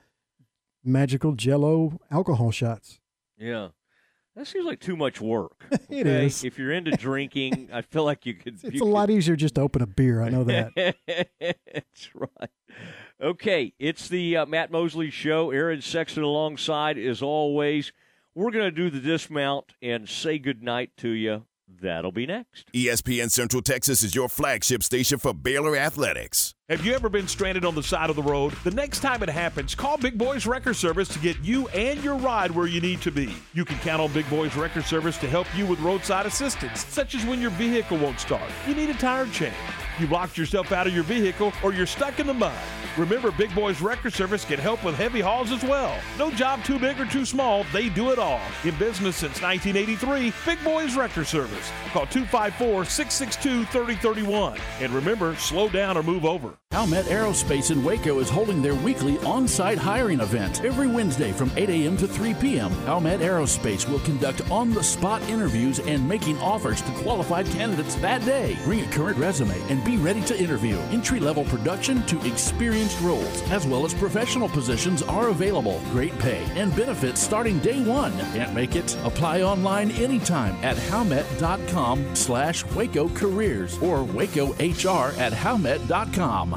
magical Jello alcohol shots. Yeah. That seems like too much work. It okay? is. If you're into drinking, I feel like you could. It's a lot easier just to open a beer. I know that. That's right. Okay, it's the uh, Matt Mosley Show. Aaron Sexton alongside, as always. We're going to do the dismount and say goodnight to you. That'll be next. ESPN Central Texas is your flagship station for Baylor Athletics. Have you ever been stranded on the side of the road? The next time it happens, call Big Boys Wrecker Service to get you and your ride where you need to be. You can count on Big Boys Wrecker Service to help you with roadside assistance, such as when your vehicle won't start, you need a tire change, you locked yourself out of your vehicle, or you're stuck in the mud. Remember, Big Boys Wrecker Service can help with heavy hauls as well. No job too big or too small, they do it all. In business since 1983, Big Boys Wrecker Service. Call 254 662 3031. And remember, slow down or move over. Halmet Aerospace in Waco is holding their weekly on site hiring event every Wednesday from 8 a.m. to 3 p.m. Halmet Aerospace will conduct on the spot interviews and making offers to qualified candidates that day. Bring a current resume and be ready to interview. Entry level production to experienced roles, as well as professional positions, are available. Great pay and benefits starting day one. Can't make it? Apply online anytime at halmet.com slash Waco Careers or WacoHR at halmet.com.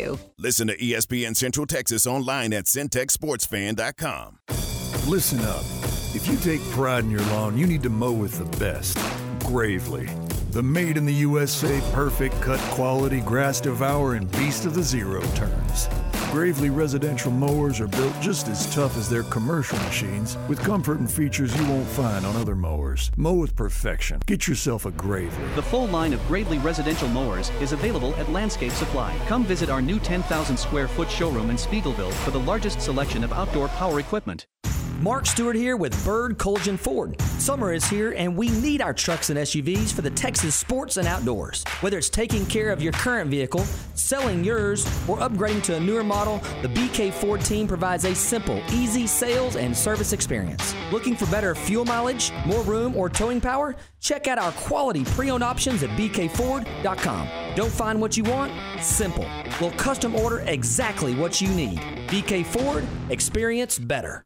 Listen to ESPN Central Texas online at centexsportsfan.com. Listen up. If you take pride in your lawn, you need to mow with the best. Gravely. The made in the USA perfect cut quality grass devour and beast of the zero turns. Gravely residential mowers are built just as tough as their commercial machines with comfort and features you won't find on other mowers. Mow with perfection. Get yourself a Gravely. The full line of Gravely residential mowers is available at Landscape Supply. Come visit our new 10,000 square foot showroom in Speegleville for the largest selection of outdoor power equipment. Mark Stewart here with Bird Kultgen Ford. Summer is here and we need our trucks and SUVs for the Texas sports and outdoors. Whether it's taking care of your current vehicle, selling yours, or upgrading to a newer model, the BK Ford team provides a simple, easy sales and service experience. Looking for better fuel mileage, more room, or towing power? Check out our quality pre-owned options at bkford.com. Don't find what you want? Simple. We'll custom order exactly what you need. BK Ford, experience better.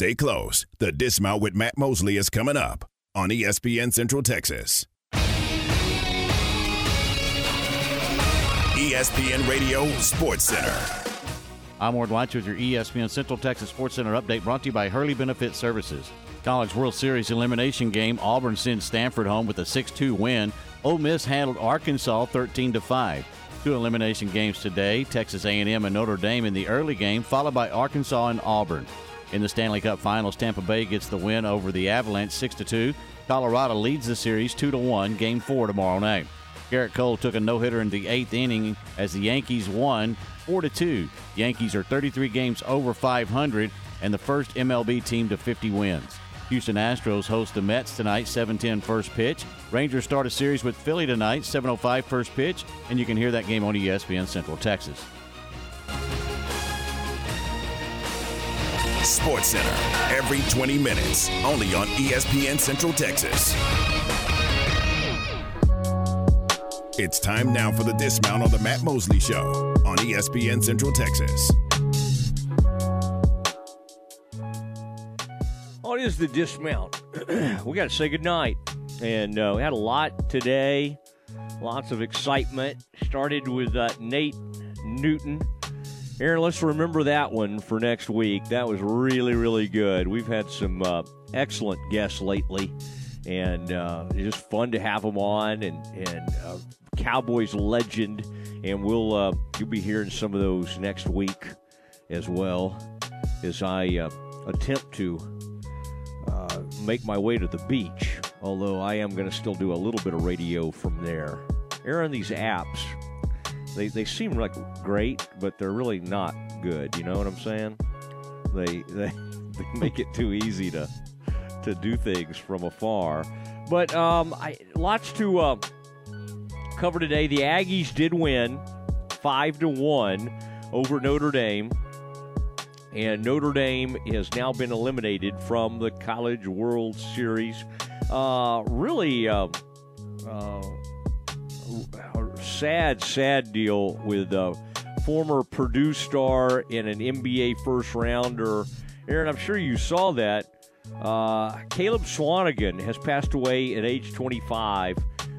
Stay close. The Dismount with Matt Mosley is coming up on ESPN Central Texas. ESPN Radio Sports Center. I'm Ward White with your ESPN Central Texas Sports Center update brought to you by Hurley Benefit Services. College World Series elimination game, Auburn sends Stanford home with a 6-2 win. Ole Miss handled Arkansas 13-5. Two elimination games today, Texas A&M and Notre Dame in the early game, followed by Arkansas and Auburn. In the Stanley Cup Finals, Tampa Bay gets the win over the Avalanche 6-2. Colorado leads the series 2-1, Game 4 tomorrow night. Gerrit Cole took a no-hitter in the eighth inning as the Yankees won 4-2. Yankees are 33 games over 500 and the first MLB team to 50 wins. Houston Astros host the Mets tonight, 7:10 first pitch. Rangers start a series with Philly tonight, 7:05 first pitch, and you can hear that game on ESPN Central Texas. Sports Center, every 20 minutes, only on ESPN Central Texas. It's time now for the dismount on the Matt Mosley Show on ESPN Central Texas. Oh, the dismount. we got to say goodnight. And uh, we had a lot today, lots of excitement. Started with uh, Nate Newton. Aaron, let's remember that one for next week. That was really, really good. We've had some uh, excellent guests lately, and uh, it's just fun to have them on. And, and uh, Cowboys legend, and we'll uh, you'll be hearing some of those next week as well as I uh, attempt to uh, make my way to the beach. Although I am going to still do a little bit of radio from there. Aaron, these apps, they, they seem like great, but they're really not good. You know what I'm saying? They they, they make it too easy to to do things from afar. But um, I, lots to uh, cover today. The Aggies did win five to one over Notre Dame, and Notre Dame has now been eliminated from the College World Series. Uh, really. Uh, uh, sad, sad deal with a former Purdue star and an NBA first rounder. Aaron, I'm sure you saw that. Uh, Caleb Swanigan has passed away at age 25,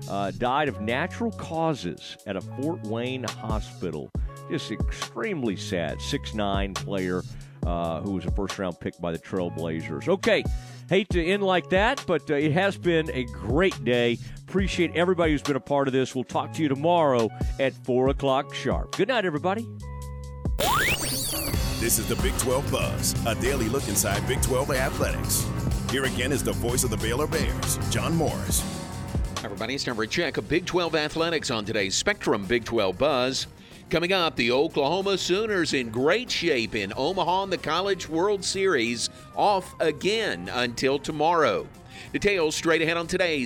uh, died of natural causes at a Fort Wayne hospital. Just extremely sad. Six-nine player uh, who was a first round pick by the Trailblazers. Okay, hate to end like that, but uh, it has been a great day. Appreciate everybody who's been a part of this. We'll talk to you tomorrow at 4 o'clock sharp. Good night, everybody. This is the Big 12 Buzz, a daily look inside Big 12 athletics. Here again is the voice of the Baylor Bears, John Morris. Everybody, it's time for a check of Big 12 athletics on today's Spectrum Big 12 Buzz. Coming up, the Oklahoma Sooners in great shape in Omaha in the College World Series, off again until tomorrow. Details straight ahead on today's